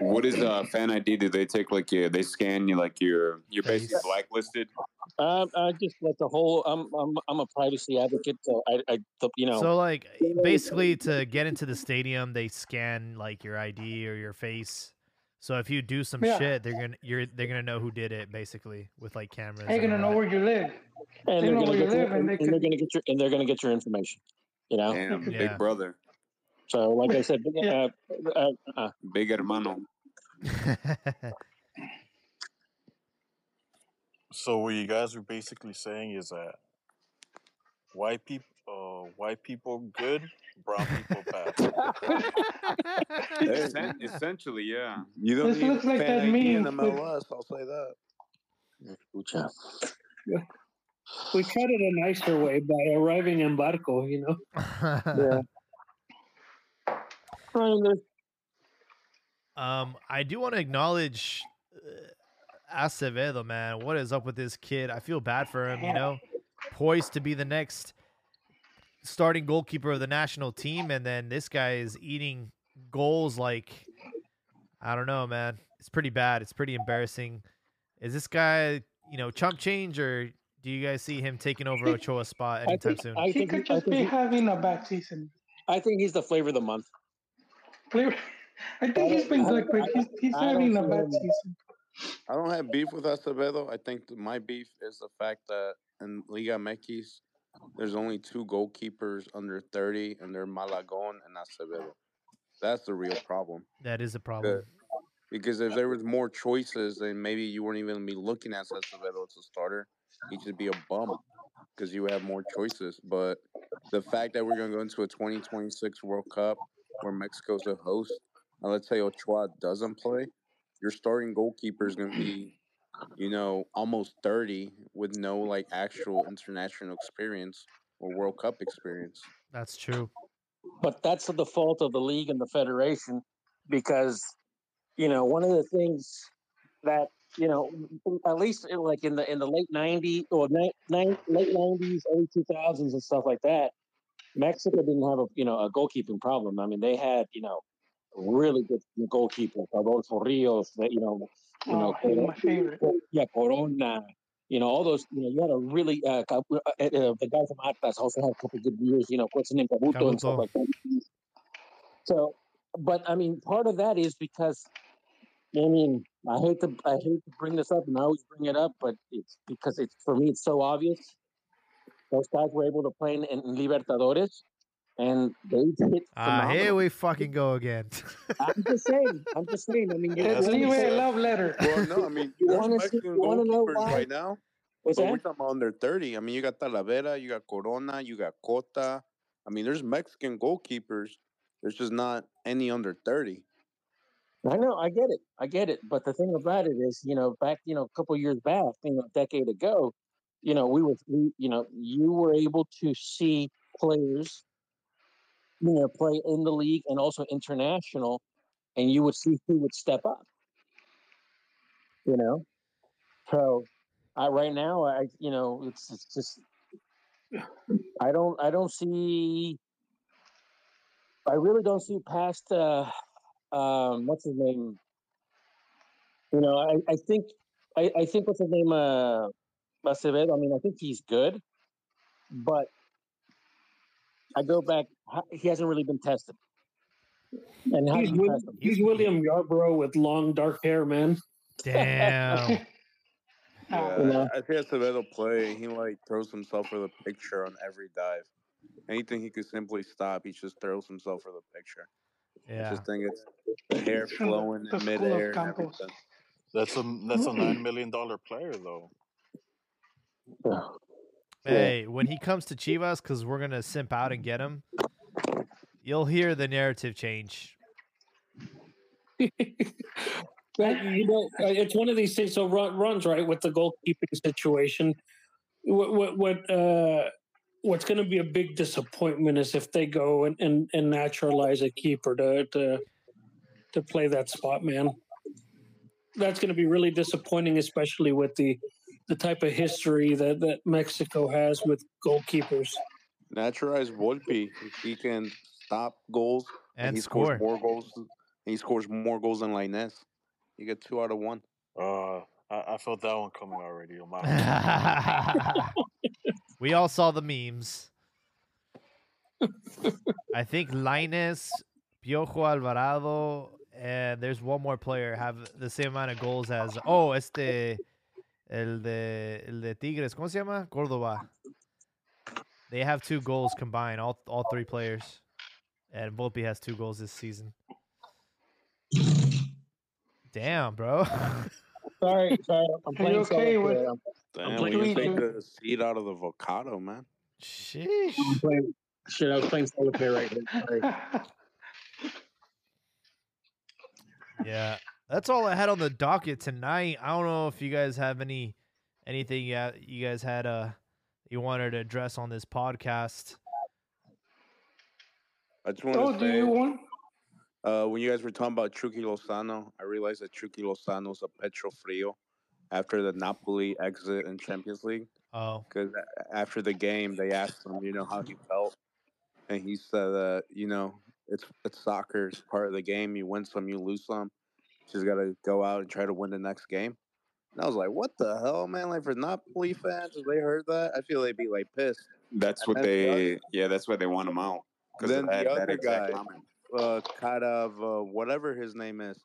What is uh, fan ID? Do they take like yeah? They scan you like you're you're basically blacklisted. um, I just like the whole. I'm I'm I'm a privacy advocate, so I I you know. So like basically to get into the stadium, they scan like your ID or your face. So if you do some Yeah. shit, they're gonna you're they're gonna know who did it basically with like cameras. They're gonna know that. where you live. and they they're gonna get your, and and, they and they're gonna get your and they're gonna get your information. You know. Damn, Yeah. big brother, So like I said, Yeah. uh, uh, uh, big hermano. So what you guys are basically saying is that white people, uh, white people good, brown people bad. Essen- Essentially, yeah. You don't This looks like that ID in meme with- MLS. I'll say that. Ucha. We tried it a nicer way by arriving in barco, you know. yeah. I Um, I do want to acknowledge uh, Acevedo, man. What is up with this kid? I feel bad for him. You know, poised to be the next starting goalkeeper of the national team, and then this guy is eating goals like I don't know, man. It's pretty bad. It's pretty embarrassing. Is this guy, you know, chump change, or do you guys see him taking over Ochoa's spot I anytime think soon? I He think could I just think be he- having a bad season. I think he's the flavor of the month. Flavor- I think he's been good, but he's, he's having a bad season. I don't have beef with Acevedo. I think my beef is the fact that in Liga MX, there's only two goalkeepers under 30, and they're Malagon and Acevedo. That's the real problem. that is a problem. Because if there was more choices, then maybe you wouldn't even be looking at Acevedo as a starter. He should be a bum because you have more choices. But the fact that we're going to go into a 2026 World Cup where Mexico's a host, and let's say Ochoa doesn't play, your starting goalkeeper is going to be, you know, almost 30 with no like actual international experience or World Cup experience. That's true. but that's the fault of the league and the federation because you know one of the things that you know at least in, like in the in the late 90s or ni- ni- late 90s early 2000s and stuff like that mexico didn't have a you know a goalkeeping problem. I mean they had you know really good goalkeepers Adolfo Rios that you know you know Oh, he's my favorite. yeah corona you know all those you know you had a really uh, uh, uh, uh, the guy from Atlas also had a couple good years you know what's his name Cabuto and stuff like that. So but i mean part of that is because i mean i hate to i hate to bring this up and i always bring it up but it's because it's for me it's so obvious those guys were able to play in, in libertadores and they hit Ah, here we fucking go again. i'm just saying i'm just saying i mean you It's wanna see- a love letter. Well, no, I mean, You wanna see- Mexican you wanna know goalkeepers why? right now. what's But that? we're talking about under 30. I mean, you got Talavera, you got Corona, you got Cota. I mean, there's Mexican goalkeepers. There's just not any under 30. I know, I get it, I get it. But the thing about it is, you know, back, you know, a couple years back, you know, a decade ago, you know, we were, we, you know, you were able to see players, you know, play in the league and also international, and you would see who would step up. You know, so I right now, I, you know, it's, it's just, I don't, I don't see, I really don't see past. uh um, what's his name? You know, I, I think I, I think what's his name? Uh, Acevedo. I mean, I think he's good, but I go back. He hasn't really been tested. And how He's, you test he's William Yarbrough with long dark hair, man. Damn. You know? I I see Acevedo play. He like throws himself for the picture on every dive. Anything he could simply stop, he just throws himself for the picture. I Yeah. just think it's the hair flowing in midair and Campos. everything. That's a that's a nine million dollar player though. Yeah. Hey, when he comes to Chivas, because we're gonna simp out and get him, you'll hear the narrative change. But, you know, uh, it's one of these things. So Ron, Ron's right with the goalkeeping situation. What what what uh, what's going to be a big disappointment is if they go and, and, and naturalize a keeper to, to to play that spot, man. That's going to be really disappointing, especially with the the type of history that, that Mexico has with goalkeepers. Naturalized Volpe. If he can stop goals And he score. scores more goals. He scores more goals than Lainez. You get two out of one. Uh, I, I felt that one coming already. On my we all saw the memes. I think Lainez, Piojo Alvarado, and there's one more player have the same amount of goals as oh este el de el de Tigres, ¿cómo se llama? Córdova. They have two goals combined, all all three players, and Volpe has two goals this season. Damn, bro. Sorry, sorry. I'm Are playing you okay solitaire. with- I'm, Damn, playing we take the seed out of the avocado, man. Sheesh. I'm playing. Shit, I was playing solitaire right now. Sorry. Yeah, that's all I had on the docket tonight. I don't know if you guys have any anything yeah you guys had uh you wanted to address on this podcast. I just want oh, to do say, you want? uh, when you guys were talking about Chucky Lozano, I realized that Chucky Lozano's a Petro Frio after the Napoli exit in Champions League. Oh, Because after the game, they asked him, you know, how he felt, and he said that, you know, it's it's soccer, it's part of the game. You win some, you lose some. Just got to go out and try to win the next game. And I was like, what the hell, man? Like for Napoli fans, if they heard that, I feel they'd be like pissed. That's And what then the they. Yeah, that's why they want him out. Because Then that, the other guy- comment. uh, kind of uh, whatever his name is.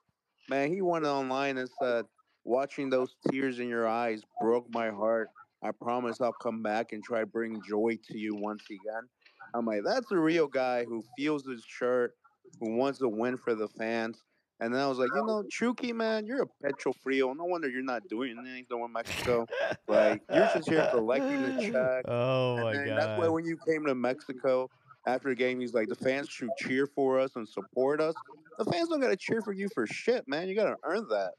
Man, he went online and said, "Watching those tears in your eyes broke my heart. I promise I'll come back and try to bring joy to you once again." I'm like, that's a real guy who feels his shirt, who wants to win for the fans. And then I was like, you know, Chucky, man, you're a Petro Frio. No wonder you're not doing anything with Mexico. Like, you're just here collecting the check. oh And my then that's why when you came to Mexico after the game, he's like, the fans should cheer for us and support us. The fans don't got to cheer for you for shit, man. You got to earn that.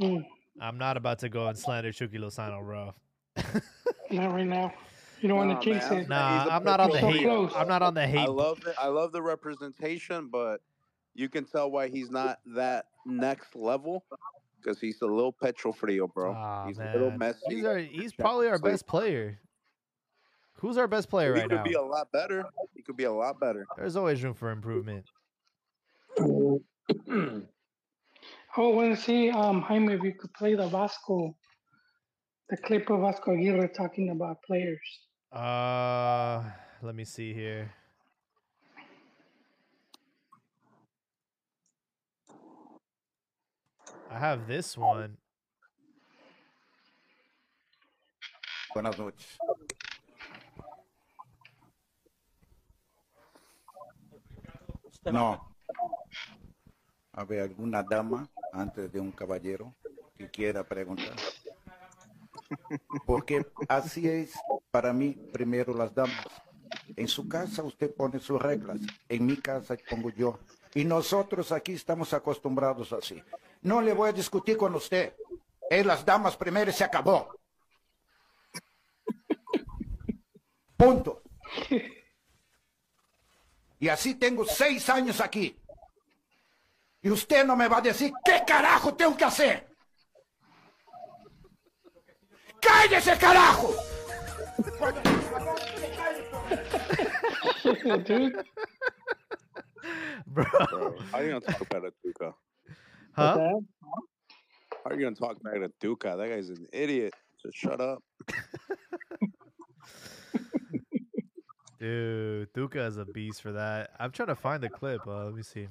Mm, I'm not about to go and slander Chucky Lozano, bro. not right now. You don't Nah, want to jinx man, it. Nah, He's a I'm not on the So hate. close. I'm not on the hate. I love it. I love the representation, but you can tell why he's not that next level because he's a little Petro Frio, bro. Aw, he's a little man. messy. He's our, he's probably our best player. Who's our best player he right now? He could be a lot better. He could be a lot better. There's always room for improvement. Oh, I want to see, um, Jaime, if you could play the Vasco, the clip of Vasco Aguirre talking about players. Uh, let me see here. I have this one. Buenas noches. No. A ver, alguna dama antes de un caballero que quiera preguntar. Porque así es para mí primero las damas. En su casa usted pone sus reglas, en mi casa pongo yo. Y nosotros aquí estamos acostumbrados así. No le voy a discutir con usted. Es las damas primero y se acabó. Punto. Y así tengo seis años aquí. Y usted no me va a decir qué carajo tengo que hacer. ¡Cállese, carajo! Dude, Bro. Bro, how you gonna talk bad at Duca? Huh? How are you gonna talk back to Duca? That guy's an idiot. Just shut up. Dude, Duca is a beast for that. I'm trying to find the clip. Uh, let me see.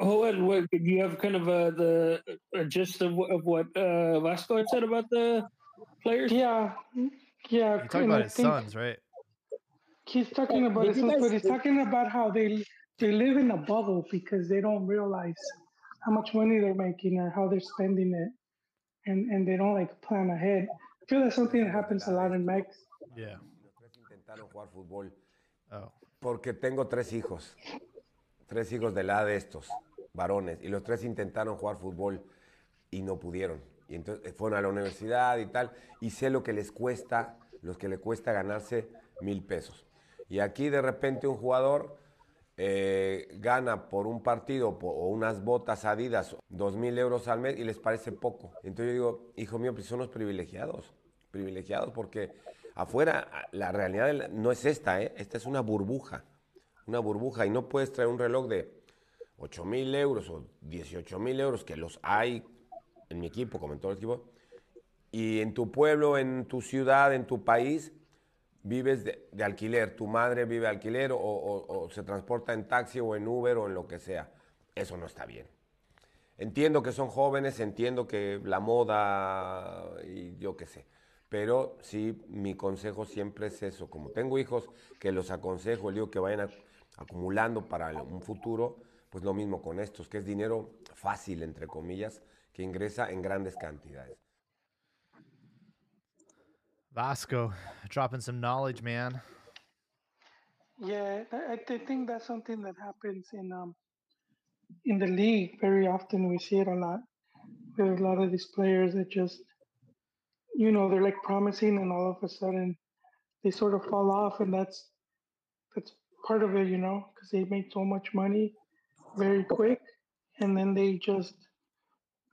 Oh, and what do you have kind of uh, the a gist of, what- of what uh, Vasco had said about the players? yeah, yeah. You talking about I his think sons, right? He's talking about Did his sons, but he's talking about how they they live in a bubble because they don't realize how much money they're making or how they're spending it, and and they don't like plan ahead. I feel that's something that happens a lot in Mex. Yeah. Los tres intentaron jugar fútbol Oh. porque tengo tres hijos, tres hijos de la de estos, varones, y los tres intentaron jugar fútbol y no pudieron. Y entonces eh, fueron a la universidad y tal, y sé lo que les cuesta, los que le cuesta ganarse mil pesos. Y aquí de repente un jugador eh, gana por un partido o unas botas adidas dos mil euros al mes y les parece poco. Entonces yo digo, hijo mío, pues son los privilegiados, privilegiados porque afuera la realidad no es esta, ¿eh? esta es una burbuja, una burbuja y no puedes traer un reloj de 8 mil euros o 18 mil euros, que los hay en mi equipo, como en todo el equipo, y en tu pueblo, en tu ciudad, en tu país, vives de, de alquiler. Tu madre vive alquiler o, o- o se transporta en taxi o en Uber o en lo que sea. Eso no está bien. Entiendo que son jóvenes, entiendo que la moda y yo qué sé. Pero sí, mi consejo siempre es eso. Como tengo hijos que los aconsejo, les digo que vayan ac- acumulando para el- un futuro, pues lo mismo con estos, que es dinero fácil, entre comillas, que ingresa en grandes cantidades. Vasco, dropping some knowledge, man. Yeah, I, I think that's something that happens in um in the league very often. We see it a lot. There's a lot of these players that just, you know, they're like promising, and all of a sudden, they sort of fall off, and that's that's part of it, you know, because they make so much money very quick, and then they just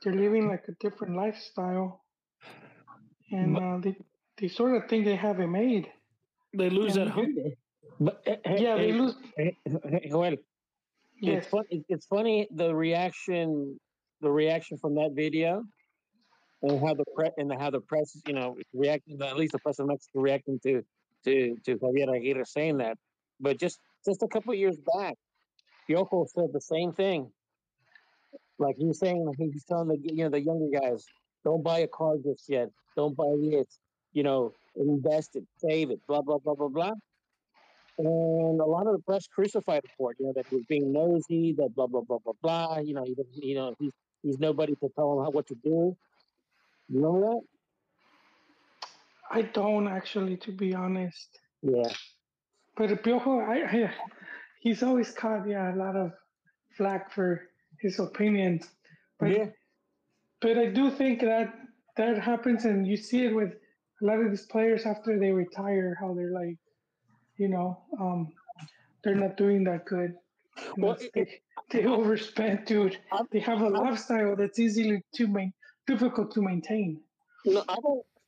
they're living like a different lifestyle, and But- uh, they they sort of think they have it made. They lose And that hunger. But eh, eh, Yeah, they eh, lose. Joel, Yes. it's funny. It's funny the reaction, the reaction from that video, and how the press and how the press, you know, reacting. At least the press of Mexico reacting to to to Javier Aguirre saying that. But just just a couple of years back, Yoko said the same thing. Like he was saying, he was telling the you know the younger guys, don't buy a car just yet. Don't buy this. You know, invest it, save it, blah blah blah blah blah. And a lot of the press crucified him for it. You know that he was being nosy, that blah blah blah blah blah. You know, he doesn't, you know he's he's nobody to tell him how, what to do. You know that? I don't actually, to be honest. Yeah. But Piojo, I, I, he's always caught yeah a lot of flack for his opinions. But Yeah. but I do think that that happens, and you see it with a lot of these players after they retire, how they're like, you know, um, they're not doing that good. You know, Well, it's- they, they overspent, dude. They have a lifestyle that's easily to main, difficult to maintain. Know, I've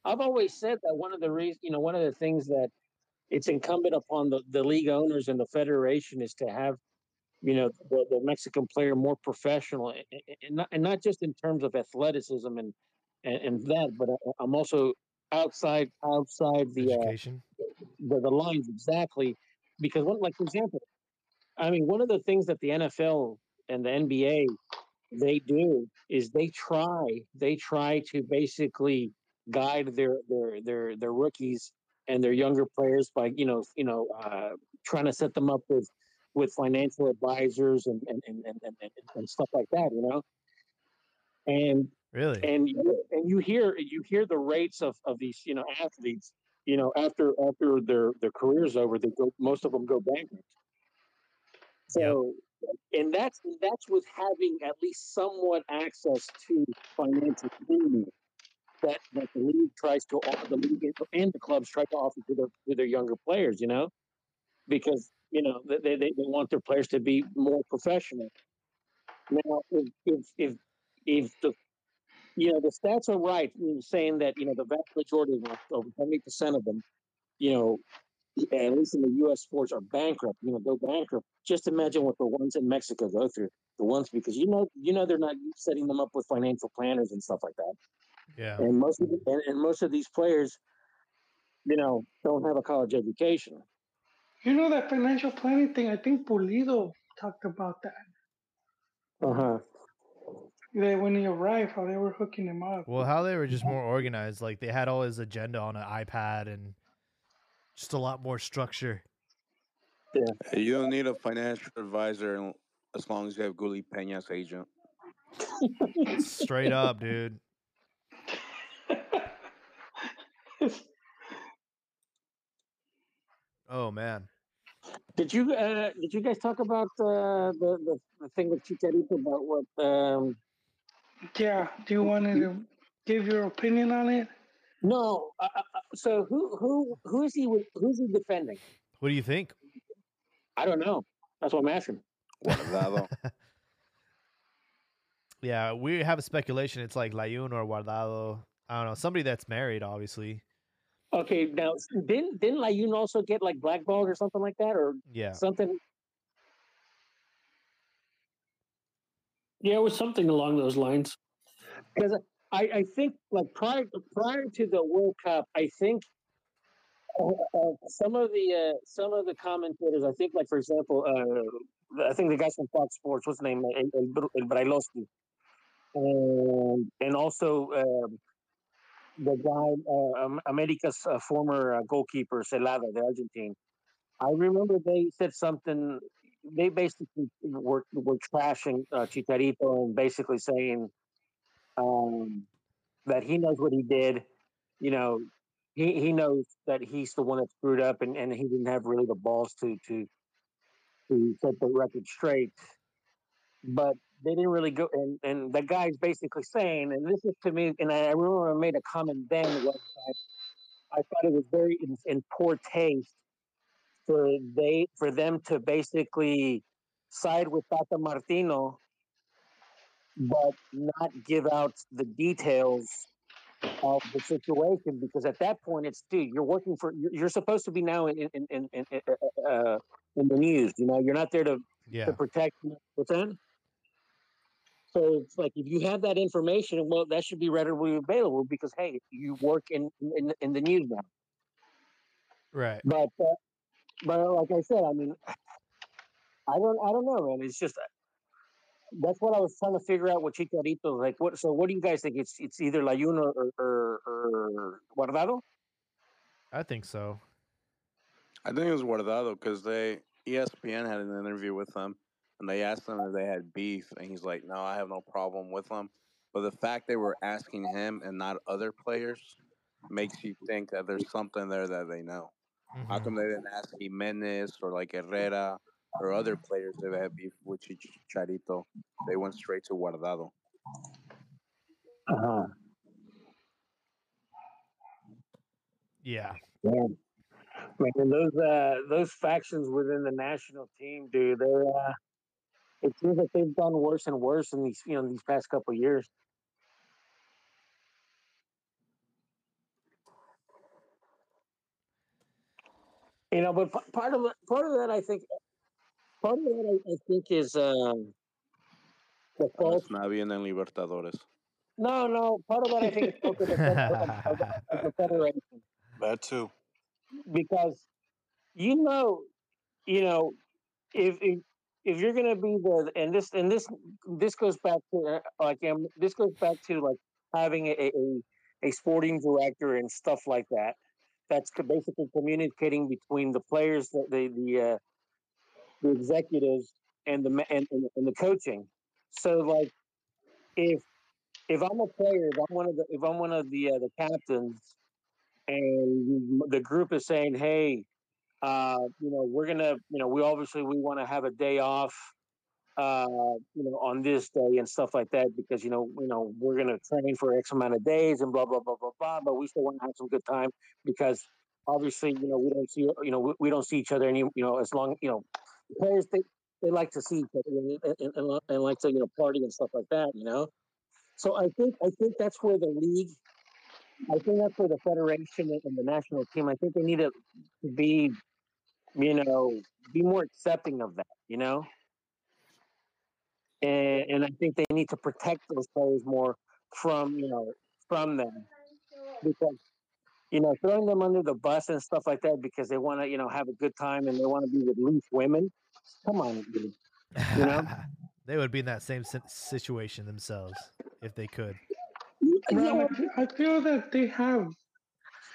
I've always said that one of the reasons, you know, one of the things that it's incumbent upon the, the league owners and the federation is to have, you know, the, the Mexican player more professional, and, and- not and not just in terms of athleticism and and, and that, but I- I'm also outside outside the uh, the, the lines exactly because one like for example i mean one of the things that the nfl and the nba they do is they try they try to basically guide their their their their rookies and their younger players by you know you know uh, trying to set them up with with financial advisors and and and, and, and, and stuff like that you know? And Really? and you, and you hear you hear the rates of, of these you know athletes you know after after their their careers over they go most of them go bankrupt. So and that's that's with having at least somewhat access to financial freedom that that the league tries to offer the league and the clubs try to offer to their to their younger players you know? Because you know they, they, they want their players to be more professional now if if if, if the you know the stats are right in saying that you know the vast majority of them, over seventy percent of them, you know, at least in the U.S. sports are bankrupt. You know, go bankrupt. Just imagine what the ones in Mexico go through. The ones because you know you know they're not setting them up with financial planners and stuff like that. Yeah. And most of the, and, and most of these players, you know, don't have a college education. You know that financial planning thing? I think Pulido talked about that. Uh huh. That when he arrived, how they were hooking him up. Well, how they were just more organized. Like they had all his agenda on an iPad and just a lot more structure. Yeah. You don't need a financial advisor as long as you have Guli Peña's agent. Straight up, dude. Oh man. Did you uh, did you guys talk about uh, the, the the thing with Chicharito about what? Um, Yeah. Do you want to give your opinion on it? no. Uh, uh, uh, so who who who is he with? Who's he defending? What do you think? I don't know. That's what I'm asking. Guardado. Yeah, we have a speculation. It's like Layun or Guardado. I don't know. Somebody that's married, obviously. Okay, now didn't didn't Layun also get like blackballed or something like that, or Yeah. something? Yeah, it was something along those lines. Because I, I think like prior prior to the World Cup, I think uh, uh, some of the uh, some of the commentators, I think like for example, uh, I think the guys from Fox Sports, what's his name, El, El, El Brailovsky, and and also um, the guy uh, America's uh, former uh, goalkeeper Zelada, the Argentine. I remember they said something. They basically were were trashing uh, Chicharito and basically saying um, that he knows what he did. You know, he, he knows that he's the one that screwed up, and, and he didn't have really the balls to to to set the record straight. But they didn't really go, and and the guy's basically saying, and this is to me, and I remember I made a comment then. Was that I thought it was very in, in poor taste for they for them to basically side with Tata Martino but not give out the details of the situation because at that point it's dude you're working for you're, you're supposed to be now in in in, in, uh, uh, in the news you know you're not there to Yeah. to protect what's that so it's like if you have that information well that should be readily available because hey you work in in, in the news now Right. but uh, but like I said, I mean, I don't I don't know, man. It's just uh, that's what I was trying to figure out with Chicharito. Like, what? So, what do you guys think? It's it's either Layun or or, or Guardado. I think so. I think it was Guardado because they ESPN had an interview with him, and they asked him if they had beef, and he's like, "No, I have no problem with them." But the fact they were asking him and not other players makes you think that there's something there that they know. How Mhm. come they didn't ask Jimenez or like Herrera or other players if they had beef with Chicharito? They went straight to Guardado. Uh-huh. Yeah. Yeah. Man, those uh those factions within the national team, dude, they're uh it seems like they've done worse and worse in these you know these past couple of years. You know, but p- part of it, part of that, I think, part of that, I, I think, is um, the fault. Los Navi Libertadores. No, no, part of that, I think, is fault of the, the federation That too. because you know, you know, if if if you're gonna be the and this and this this goes back to uh, like um, this goes back to like having a, a a sporting director and stuff like that. That's basically communicating between the players, the the the, uh, the executives, and the and, and, and the coaching. So like, if if I'm a player, if I'm one of the if I'm one of the uh, the captains, and the group is saying, "Hey, uh, you know, we're gonna, you know, we obviously we want to have a day off, uh, you know, on this day and stuff like that because you know, you know, we're gonna train for X amount of days and blah blah blah blah blah. But we still want to have some good time because obviously, you know, we don't see, you know, we, we don't see each other any, you know, as long, you know, players they they like to see each other and, and, and, and like to you know party and stuff like that, you know. So I think I think that's where the league I think that's where the federation and the national team. I think they need to be, you know, be more accepting of that. You know, and and I think they need to protect those players more from you know from them because you know throwing them under the bus and stuff like that because they want to you know have a good time and they want to be with loose women. Come on, dude. You know? they would be in that same situation themselves if they could. No, I feel that they have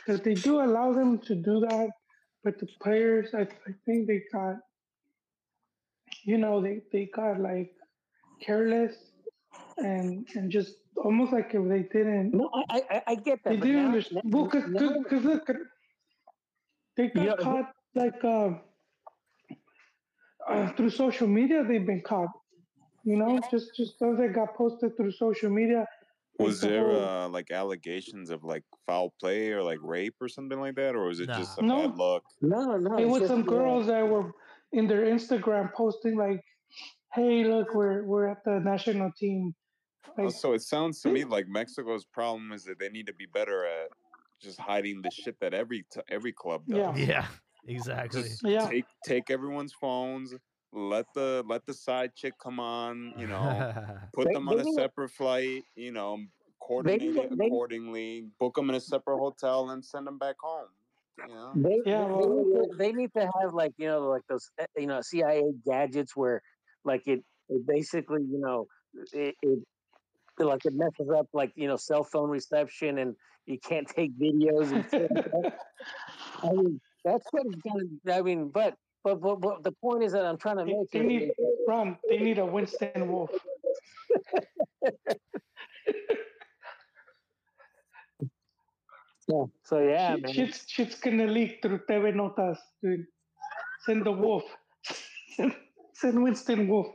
that they do allow them to do that, but the players, I, I think they got, you know, they they got like careless and and just almost like if they didn't. No, I I, I get that. They didn't now- understand. Well, cause, now- 'cause- 'cause look, they got Yeah, caught like uh, uh, through social media. They've been caught. You know, just just those that got posted through social media. Like Was the there whole- uh, like allegations of like foul play or like rape or something like that, or was it just a No. bad luck? No, no. it was just, some girls that were in their Instagram posting like, "Hey, look, we're we're at the national team." Oh, Like, so it sounds to me like Mexico's problem is that they need to be better at just hiding the shit that every t- every club does. Yeah. Yeah, exactly. Just Yeah. take take everyone's phones. Let the let the side chick come on. You know, put They- them on a separate flight. You know, coordinate it they- accordingly. Book them in a separate hotel and send them back home. You know. They, Yeah, they, well- they, need to, they need to have like you know like those eh, you know CIA gadgets where like it, it basically you know it, it it, like it messes up like you know cell phone reception and you can't take videos and shit. I mean that's what it's gonna I mean but but but, but the point is that I'm trying to they, make they here need is Ron. They need a Winston Wolf. yeah. so yeah man. Shit's shit's gonna leak through TV Notas, dude. Send the wolf. Send, send Winston Wolf.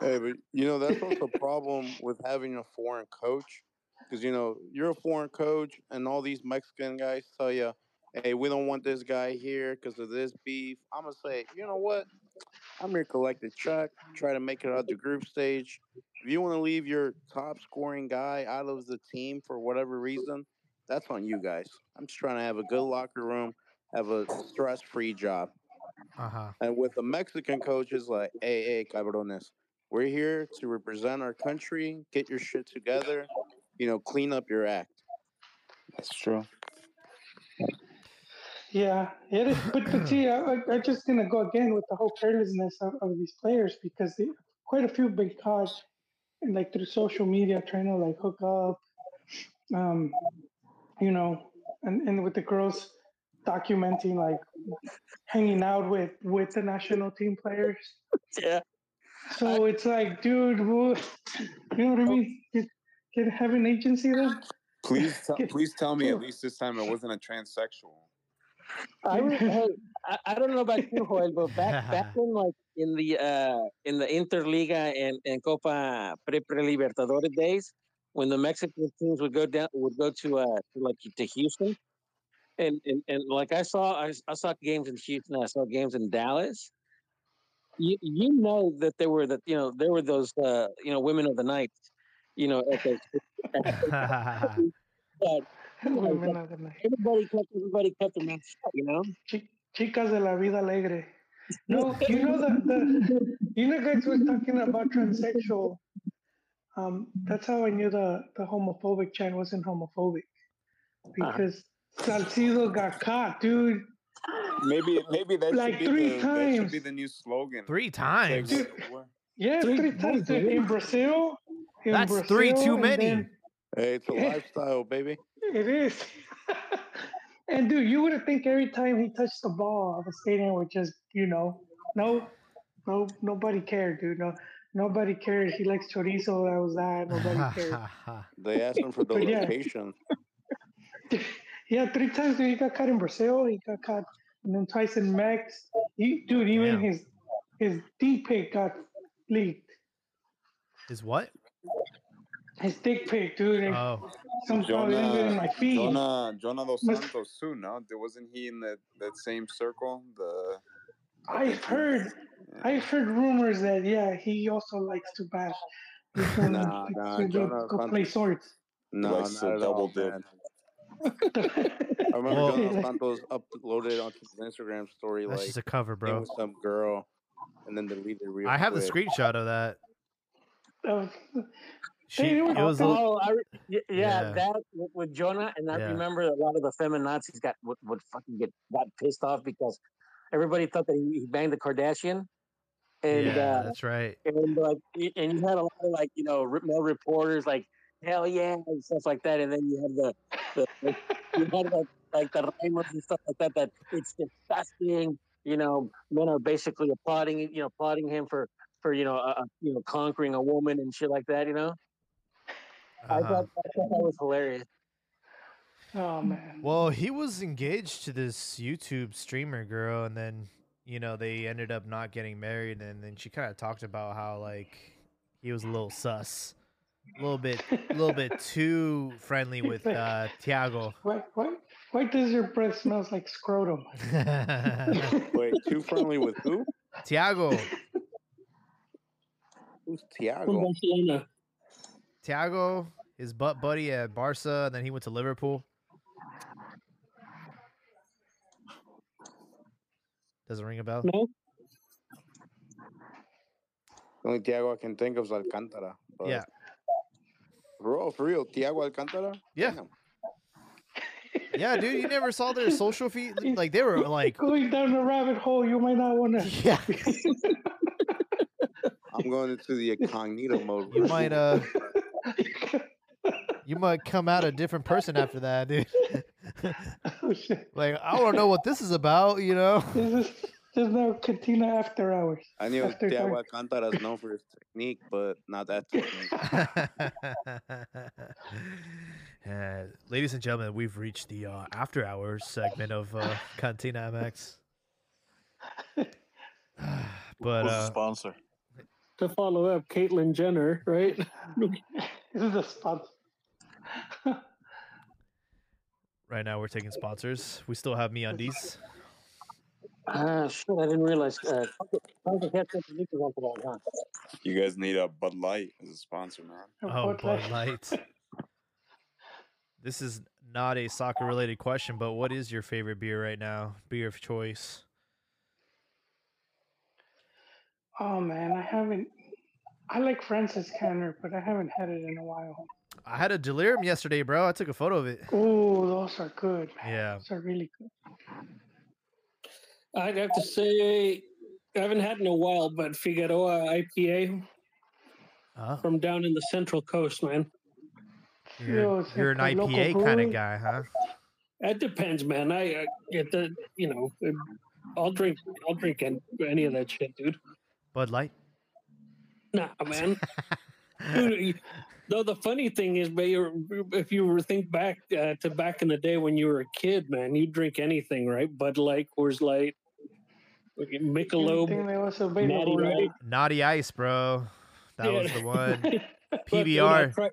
Hey, but you know that's also a problem with having a foreign coach, because you know you're a foreign coach, and all these Mexican guys tell you, "Hey, we don't want this guy here because of this beef." I'm gonna say, you know what? I'm here to collect a check, try to make it out the group stage. If you want to leave your top scoring guy out of the team for whatever reason, that's on you guys. I'm just trying to have a good locker room, have a stress-free job. Uh huh. And with the Mexican coaches, like, hey, hey, cabrones, we're here to represent our country. Get your shit together. You know, clean up your act. That's true. Yeah, it is. But, but see, I, I- I'm just gonna go again with the whole carelessness of, of these players because they, quite a few been caught, and like through social media, trying to like hook up, um, you know, and, and with the girls documenting like hanging out with with the national team players. yeah So it's like, dude, who, you know what I mean? Get, get have an agency then. Please, tell, please tell me at least this time it wasn't a transsexual. I, re- hey, I, I don't know about you, Joel, but back back in like in the uh in the Interliga and, and Copa Pre Pre Libertadores days, when the Mexican teams would go down would go to uh to like to Houston, and and, and like I saw I, I saw games in Houston, I saw games in Dallas. You you know that there were that you know there were those uh you know women of the night, you know at the, but of the night. everybody kept everybody kept their mouth shut, you know. Chi- Chicas de la vida alegre. No, you know that the you know guys was talking about transsexual. Um, that's how I knew the the homophobic chant wasn't homophobic because Salcido got caught, dude. Maybe, maybe that Like should be three the that should be times. the new slogan. Three times. Dude. Yeah, Three three times dude, in Brazil. In That's Brazil, three too many. then- Hey, it's a lifestyle, baby. It is. and dude, you would have think every time he touched the ball, the stadium would just, you know, no, no, nobody cared, dude. No, nobody cared. He likes chorizo. That was that. Nobody cared. They asked him for the But yeah. location. yeah, three times. Dude, he got caught in Brazil. He got caught, and then twice in Mex. He, dude, even Damn. his his D pic got leaked. Is what? His dick pic, dude. And Oh, somehow it ended in my Jonah, feed. Jonah, Jonah dos Santos too. No, There- wasn't he in that that same circle? The I've heard, I've heard rumors that yeah, he also likes to bash. He's gonna Nah, he's nah, gonna Jonah go play Santos- swords. No, likes not to at double all, dip. I remember Well- Jonah Santos uploaded onto his Instagram story that's like just a cover, bro. with some girl, and then deleted it real I have the screenshot of that. She, it was. a- Oh, I, yeah, Yeah. that with, Jonah, and I Yeah. remember a lot of the feminazis got would, would fucking get got pissed off because everybody thought that he, he banged the Kardashian, and yeah, uh, that's right. and like and you had a lot of like you know male reporters like hell yeah and stuff like that, and then you had the, the, the you had like like the Ramos and stuff like that that it's disgusting. You know, men are basically applauding you know applauding him for for you know uh, you know conquering a woman and shit like that. You know. I Uh-huh. thought, I thought that was hilarious. oh man. Well, he was engaged to this YouTube streamer girl, and then you know they ended up not getting married, and then she kind of talked about how like he was a little sus, a little bit, a little bit too friendly with uh, Tiago. Why, why, why does your breath smells like scrotum? Wait, too friendly with who? Tiago. Who's From Tiago? Barcelona. Tiago, his butt buddy at Barca, and then he went to Liverpool. Doesn't ring a bell. No, The only Tiago I can think of is Alcantara. but- Yeah. Bro, for real, Tiago Alcantara? Yeah. Damn. Yeah, dude, you never saw their social feed. Like they were like, Going down the rabbit hole, you might not want to. yeah, I'm going into the incognito mode. you might uh, you might come out a different person after that, dude. oh shit! like I don't know what this is about, you know. This is this is now Cantina after hours. I knew After Tiago dark. Alcantara is known for his technique, but not that technique. Uh, ladies and gentlemen, we've reached the uh, after hours segment of uh, Cantina MX. but Who's the uh, sponsor? To follow up, Caitlyn Jenner, right? This is a spot. right now we're taking sponsors. We still have MeUndies. Ah, shit, I didn't realize. Uh, How's the catch up the Lakers on today, huh? You guys need a Bud Light as a sponsor, man. Oh, Bud Bud Light. Light. This is not a soccer related question, but what is your favorite beer right now? Beer of choice. Oh man, I haven't. I like Franziskaner, but I haven't had it in a while. I had a delirium yesterday, bro. I took a photo of it. Oh, those are good, man. Yeah. Those are really good. I'd have to say I haven't had in a while, but Figueroa IPA Oh, uh-huh. from down in the Central Coast, man. you're, you're an like a local IPA kind of guy, huh? That depends, man. I, I get the you know, I'll drink I'll drink any, any of that shit, dude. Bud Light. Nah, man. Dude, you- no, the funny thing is, if you were think back uh, to back in the day when you were a kid, man, you drink anything, right? Bud Light, Coors Light, Michelob, Anything was Natty right? Natty Ice, bro. That was the one. PBR. Now try,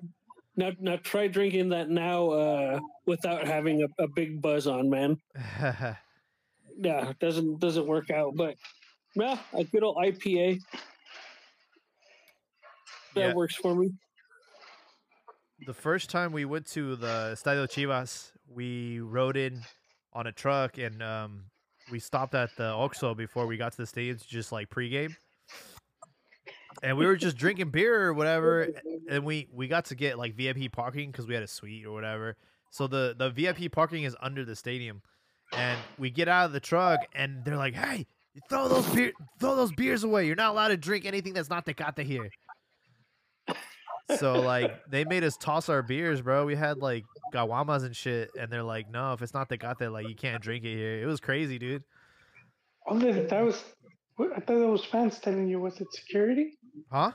now, now try drinking that now uh, without having a, a big buzz on, man. Yeah, doesn't doesn't work out. But yeah, a good old IPA that Yeah. works for me. the first time we went to the Estadio Chivas, we rode in on a truck and um, we stopped at the Oxxo before we got to the stadium to just like pregame. And we were just drinking beer or whatever, and we we got to get like VIP parking because we had a suite or whatever. So the the VIP parking is under the stadium, and we get out of the truck and they're like, "Hey, throw those beer, throw those beers away. You're not allowed to drink anything that's not Tecate here." So like they made us toss our beers, bro. We had like caguamas and shit, and they're like, "No, if it's not Tecate, like you can't drink it here." It was crazy, dude. Oh, that was. I thought that was fans telling you. Was it security? Huh?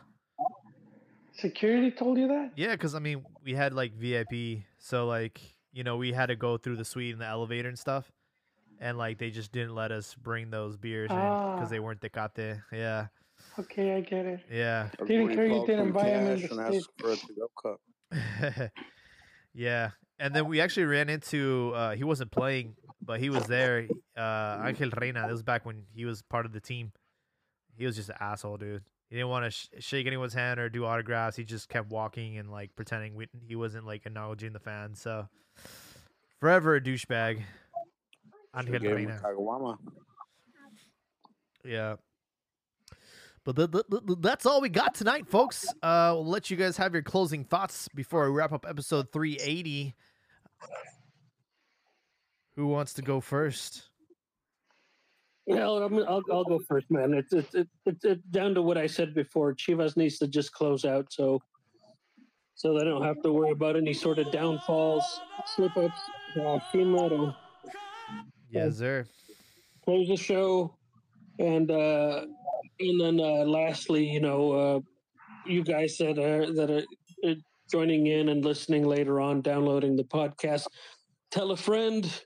Security told you that? Yeah, because I mean, we had like VIP, so like you know we had to go through the suite and the elevator and stuff, and like they just didn't let us bring those beers in Ah. because they weren't Tecate. Yeah, Okay, I get it. yeah, Didn't care you didn't from buy 'em in the and asked States. for a to-go cup. yeah. And then we actually ran into uh he wasn't playing, but he was there. Uh Angel Reyna. This was back when he was part of the team. He was just an asshole, dude. He didn't want to sh- shake anyone's hand or do autographs. He just kept walking and like pretending we- he wasn't like acknowledging the fans. So forever a douchebag. Angel Gave him a Reyna. caguama. Yeah. But th- th- th- that's all we got tonight, folks. Uh, we'll let you guys have your closing thoughts before we wrap up episode 380. Who wants to go first? Well, I'm, I'll I'll go first, man. It's it's it's it's it's down to what I said before. Chivas needs to just close out, so so they don't have to worry about any sort of downfalls, slip ups. Uh, Chima Yes, sir. close the show, and uh, and then uh, lastly, you know, uh, you guys that are that are uh, joining in and listening later on, downloading the podcast, tell a friend,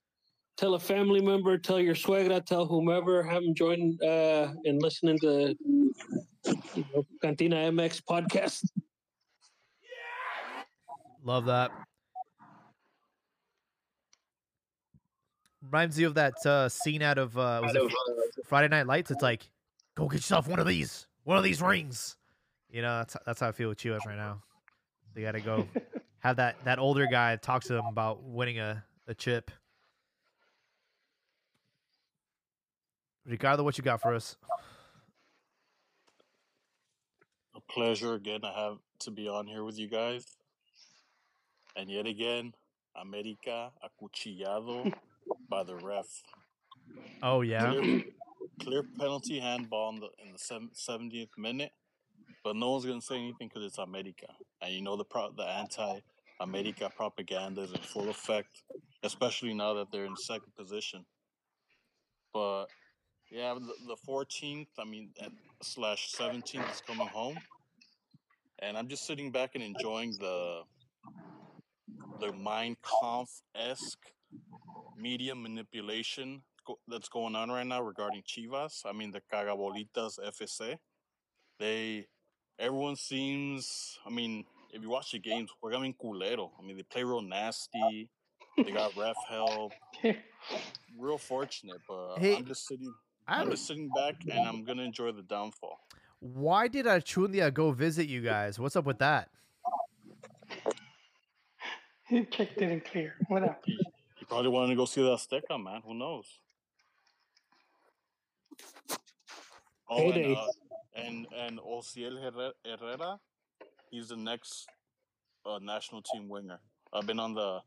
tell a family member, tell your suegra, tell whomever, have them join uh, and listening to you know, Cantina MX podcast. Love that. Reminds you of that uh, scene out of uh, was it Friday Night Lights? It's like, go get yourself one of these, one of these rings. You know, that's that's how I feel with Chivas right now. They got to go have that that older guy talk to them about winning a a chip. Ricardo, what you got for us? A pleasure again to have to be on here with you guys. And yet again, America acuchillado by the ref. Oh yeah, Clear, clear penalty handball in the in the seventieth minute, but no one's gonna say anything because it's America, and you know the pro, the anti America propaganda is in full effect, especially now that they're in second position. But yeah, the fourteenth, I mean, slash seventeenth is coming home, and I'm just sitting back and enjoying the the Mein Kampf esque media manipulation that's going on right now regarding Chivas. I mean, the Cagabolitas FC. They, everyone seems. I mean, if you watch the games, we're coming culero. I mean, they play real nasty. They got ref help. real fortunate, but Hey, I'm just sitting. I I'm just sitting back, and I'm gonna enjoy the downfall. Why did Achundia go visit you guys? What's up with that? He kicked it in clear. What up? He, he probably wanted to go see the Azteca, man. Who knows? Oh, and, Heyday. uh, and and Ozziel Herrera, he's the next uh, national team winger. I've been on the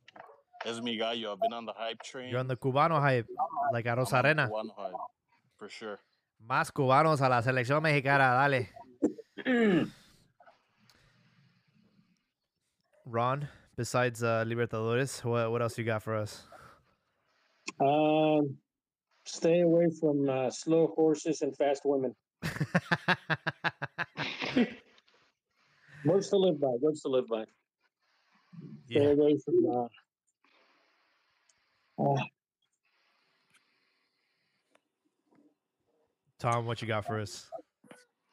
es mi gallo. I've been on the hype train. You're on the Cubano hype, like Arozarena. I'm on the Cubano hype, for sure. Más cubanos a la selección mexicana, dale. Ron, besides uh, Libertadores, what what else you got for us? Um, stay away from uh, slow horses and fast women. Words to live by. Words to live by. Stay Yeah. away from. Uh, uh, Tom, what you got for us?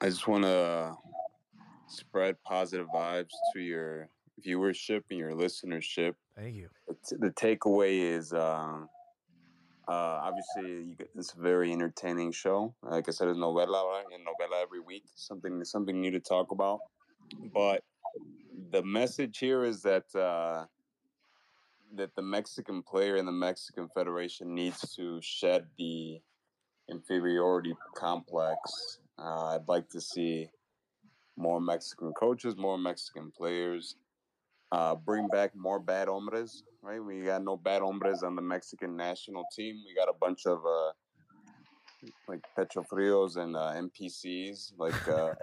I just want to spread positive vibes to your viewership and your listenership. Thank you. The t- The takeaway is um, uh, obviously you get, it's a very entertaining show. Like I said, it's novela, right? And novela every week, something something new to talk about. But the message here is that uh, that the Mexican player and the Mexican Federation needs to shed the inferiority complex. Uh, I'd like to see more Mexican coaches, more Mexican players. Uh, bring back more bad hombres, right? We got no bad hombres on the Mexican national team. We got a bunch of uh, like Petrofrios and uh, NPCs, like uh,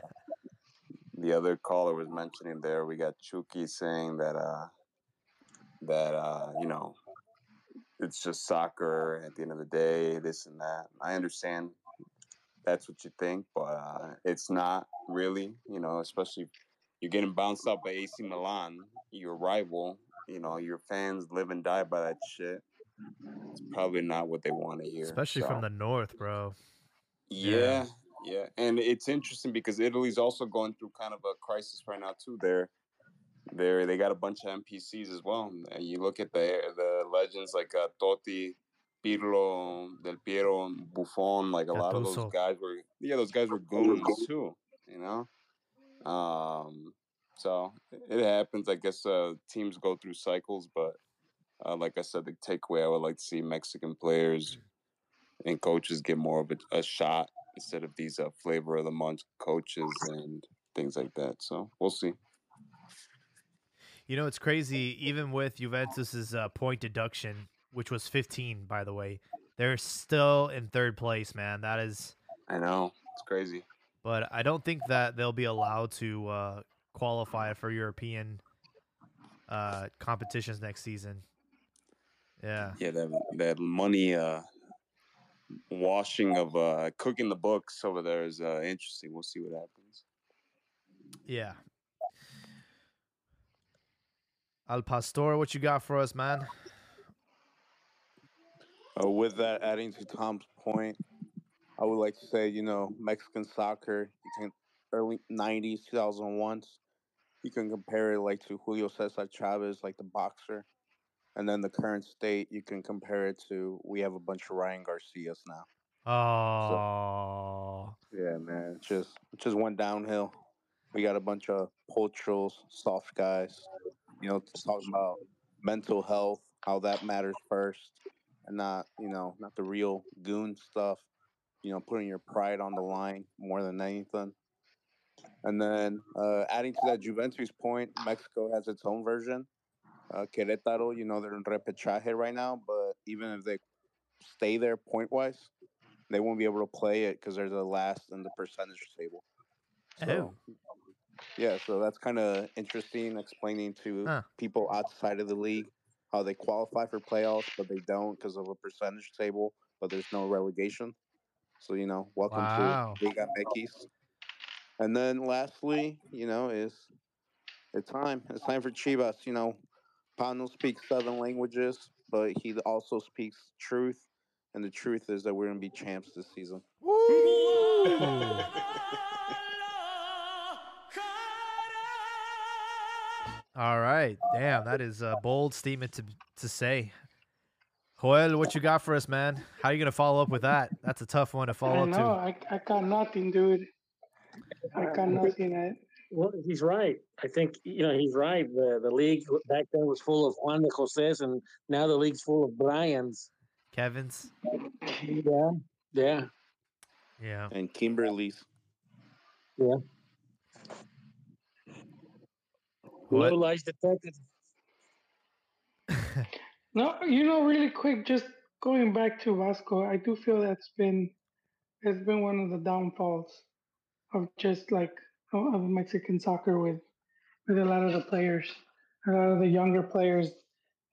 the other caller was mentioning there. We got Chucky saying that uh, that uh, you know it's just soccer at the end of the day, this and that. I understand that's what you think, but uh, it's not really, you know, especially you're getting bounced out by AC Milan, your rival, you know, your fans live and die by that shit. It's probably not what they want to hear. Especially from the north, bro. Yeah, yeah, and it's interesting because Italy's also going through kind of a crisis right now too. They're they're they got a bunch of NPCs as well. And you look at the the legends like uh, Totti, Pirlo, Del Piero, Buffon. Like a lot of those guys were yeah, those guys were goons too. You know, um, so it happens. I guess uh, teams go through cycles, but uh, like I said, the takeaway I would like to see Mexican players and coaches get more of a, a shot instead of these uh, flavor of the month coaches and things like that. So we'll see. You know, it's crazy. Even with Juventus's uh, point deduction, which was 15, by the way, they're still in third place, man. That is, I know it's crazy. But I don't think that they'll be allowed to uh, qualify for European uh, competitions next season. Yeah. Yeah, that that money uh, washing of uh, cooking the books over there is uh, interesting. We'll see what happens. Yeah. Al Pastor, what you got for us, man? Uh, with that, adding to Tom's point, I would like to say, you know, Mexican soccer, you can early '90s, 2001s, you can compare it like to Julio Cesar Chavez, like the boxer, and then the current state, you can compare it to we have a bunch of Ryan Garcias now. Oh, Yeah, man. It just it just went downhill. We got a bunch of poachers, soft guys, you know, talking about mental health, how that matters first, and not, you know, not the real goon stuff. You know, putting your pride on the line more than anything. And then uh, adding to that Juventus point, Mexico has its own version. Uh, Querétaro, you know, they're in repechaje right now, but even if they stay there point wise, they won't be able to play it because they're the last in the percentage table. So, yeah, so that's kind of interesting explaining to Huh. people outside of the league how they qualify for playoffs, but they don't because of a percentage table, but there's no relegation. So, you know, welcome Wow. to Liga MX. And then lastly, you know, is it's time. It's time for Chivas. You know, Pano speaks seven languages, but he also speaks truth. And the truth is that we're going to be champs this season. All right. Damn, that is a bold statement to to say. Joel, what you got for us, man? How are you gonna follow up with that? That's a tough one to follow I up know. to. I, I got nothing, dude. I got uh, nothing. I, Well, he's right. I think you know he's right. The the league back then was full of Juan de Jose's, and now the league's full of Brian's. Kevin's. Yeah, yeah, Yeah. And Kimberly's. yeah. What? No lies detected. No, you know, really quick, just going back to Vasco, I do feel that's been it's been one of the downfalls of just like of Mexican soccer with with a lot of the players, a lot of the younger players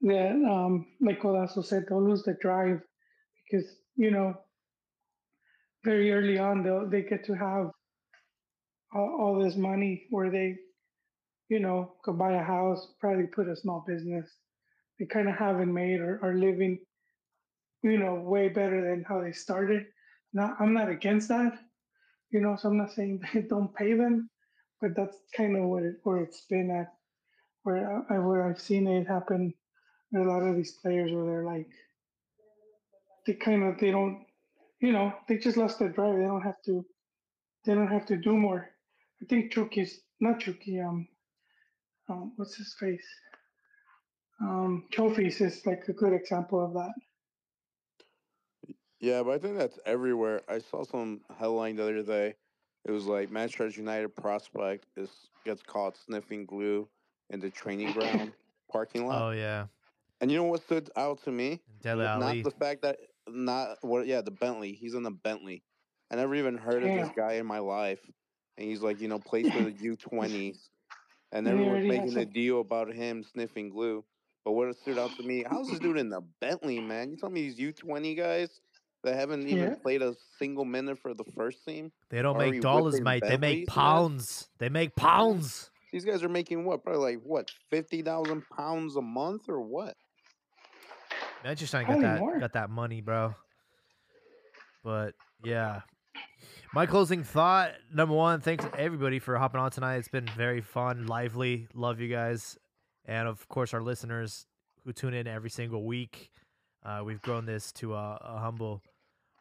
that, um, like Codazo said, they'll lose the drive because you know very early on they they get to have all, all this money where they you know could buy a house, probably put a small business. They kind of haven't made or are living you know way better than how they started. Not I'm not against that you know, so I'm not saying they don't pay them, but that's kind of what it, where it's been at, where I, where I've seen it happen a lot of these players where they're like, they kind of they don't, you know, they just lost their drive. They don't have to, they don't have to do more. I think Chuki's not Chuki. Um, um, what's his face? Um, Trophies is like a good example of that. Yeah, but I think that's everywhere. I saw some headline the other day. It was like Manchester United prospect is gets caught sniffing glue in the training ground parking lot. Oh yeah. And you know what stood out to me? Dele Not Alli. the fact that not what yeah, the Bentley. He's in the Bentley. I never even heard of this guy in my life. And he's like, you know, plays for the U twenty And And he everyone's making a deal about him sniffing glue. But what it stood out to me, how's this dude in the Bentley, man? You tell me these U twenty guys that haven't even Yeah. played a single minute for the first team. They don't already make dollars, whipping mate. They make Bentleys, man? pounds. They make pounds. These guys are making what? Probably like what, fifty thousand pounds a month or what? Manchester United got that more. got that money, bro. But yeah. My closing thought, number one, thanks everybody for hopping on tonight. It's been very fun, lively. Love you guys. And of course our listeners who tune in every single week. Uh, we've grown this to a, a humble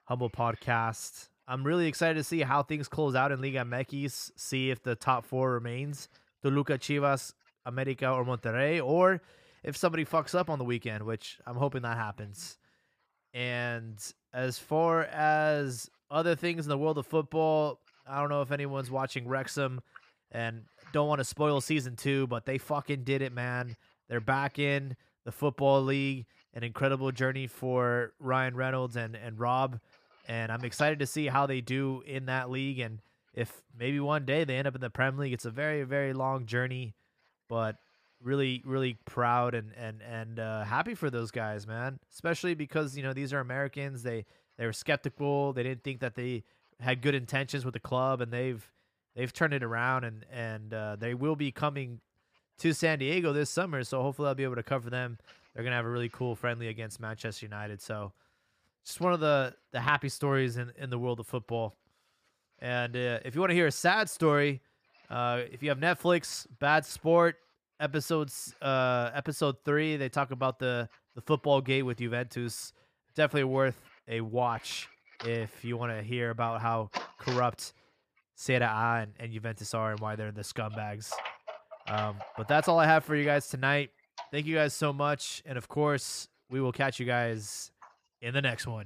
humble podcast. I'm really excited to see how things close out in Liga MX, see if the top four remains Toluca, Chivas, America, or Monterrey, or if somebody fucks up on the weekend, which I'm hoping that happens. And as far as other things in the world of football, I don't know if anyone's watching Wrexham and don't want to spoil season two, but they fucking did it, man. They're back in the football league. An incredible journey for Ryan Reynolds and, and Rob. And I'm excited to see how they do in that league. And if maybe one day they end up in the Prem League, it's a very, very long journey, but really, really proud and, and, and uh, happy for those guys, man. Especially because, you know, these are Americans. They, they were skeptical. They didn't think that they had good intentions with the club and they've, they've turned it around and, and uh, they will be coming to San Diego this summer. So hopefully I'll be able to cover them. They're gonna have a really cool friendly against Manchester United. So just one of the the happy stories in in the world of football. And uh, if you want to hear a sad story, uh, if you have Netflix, Bad Sport episodes uh, episode three, they talk about the the football gate with Juventus. Definitely worth a watch if you want to hear about how corrupt Serie A and, and Juventus are and why they're the scumbags. Um, but that's all I have for you guys tonight. Thank you guys so much. And of course, we will catch you guys in the next one.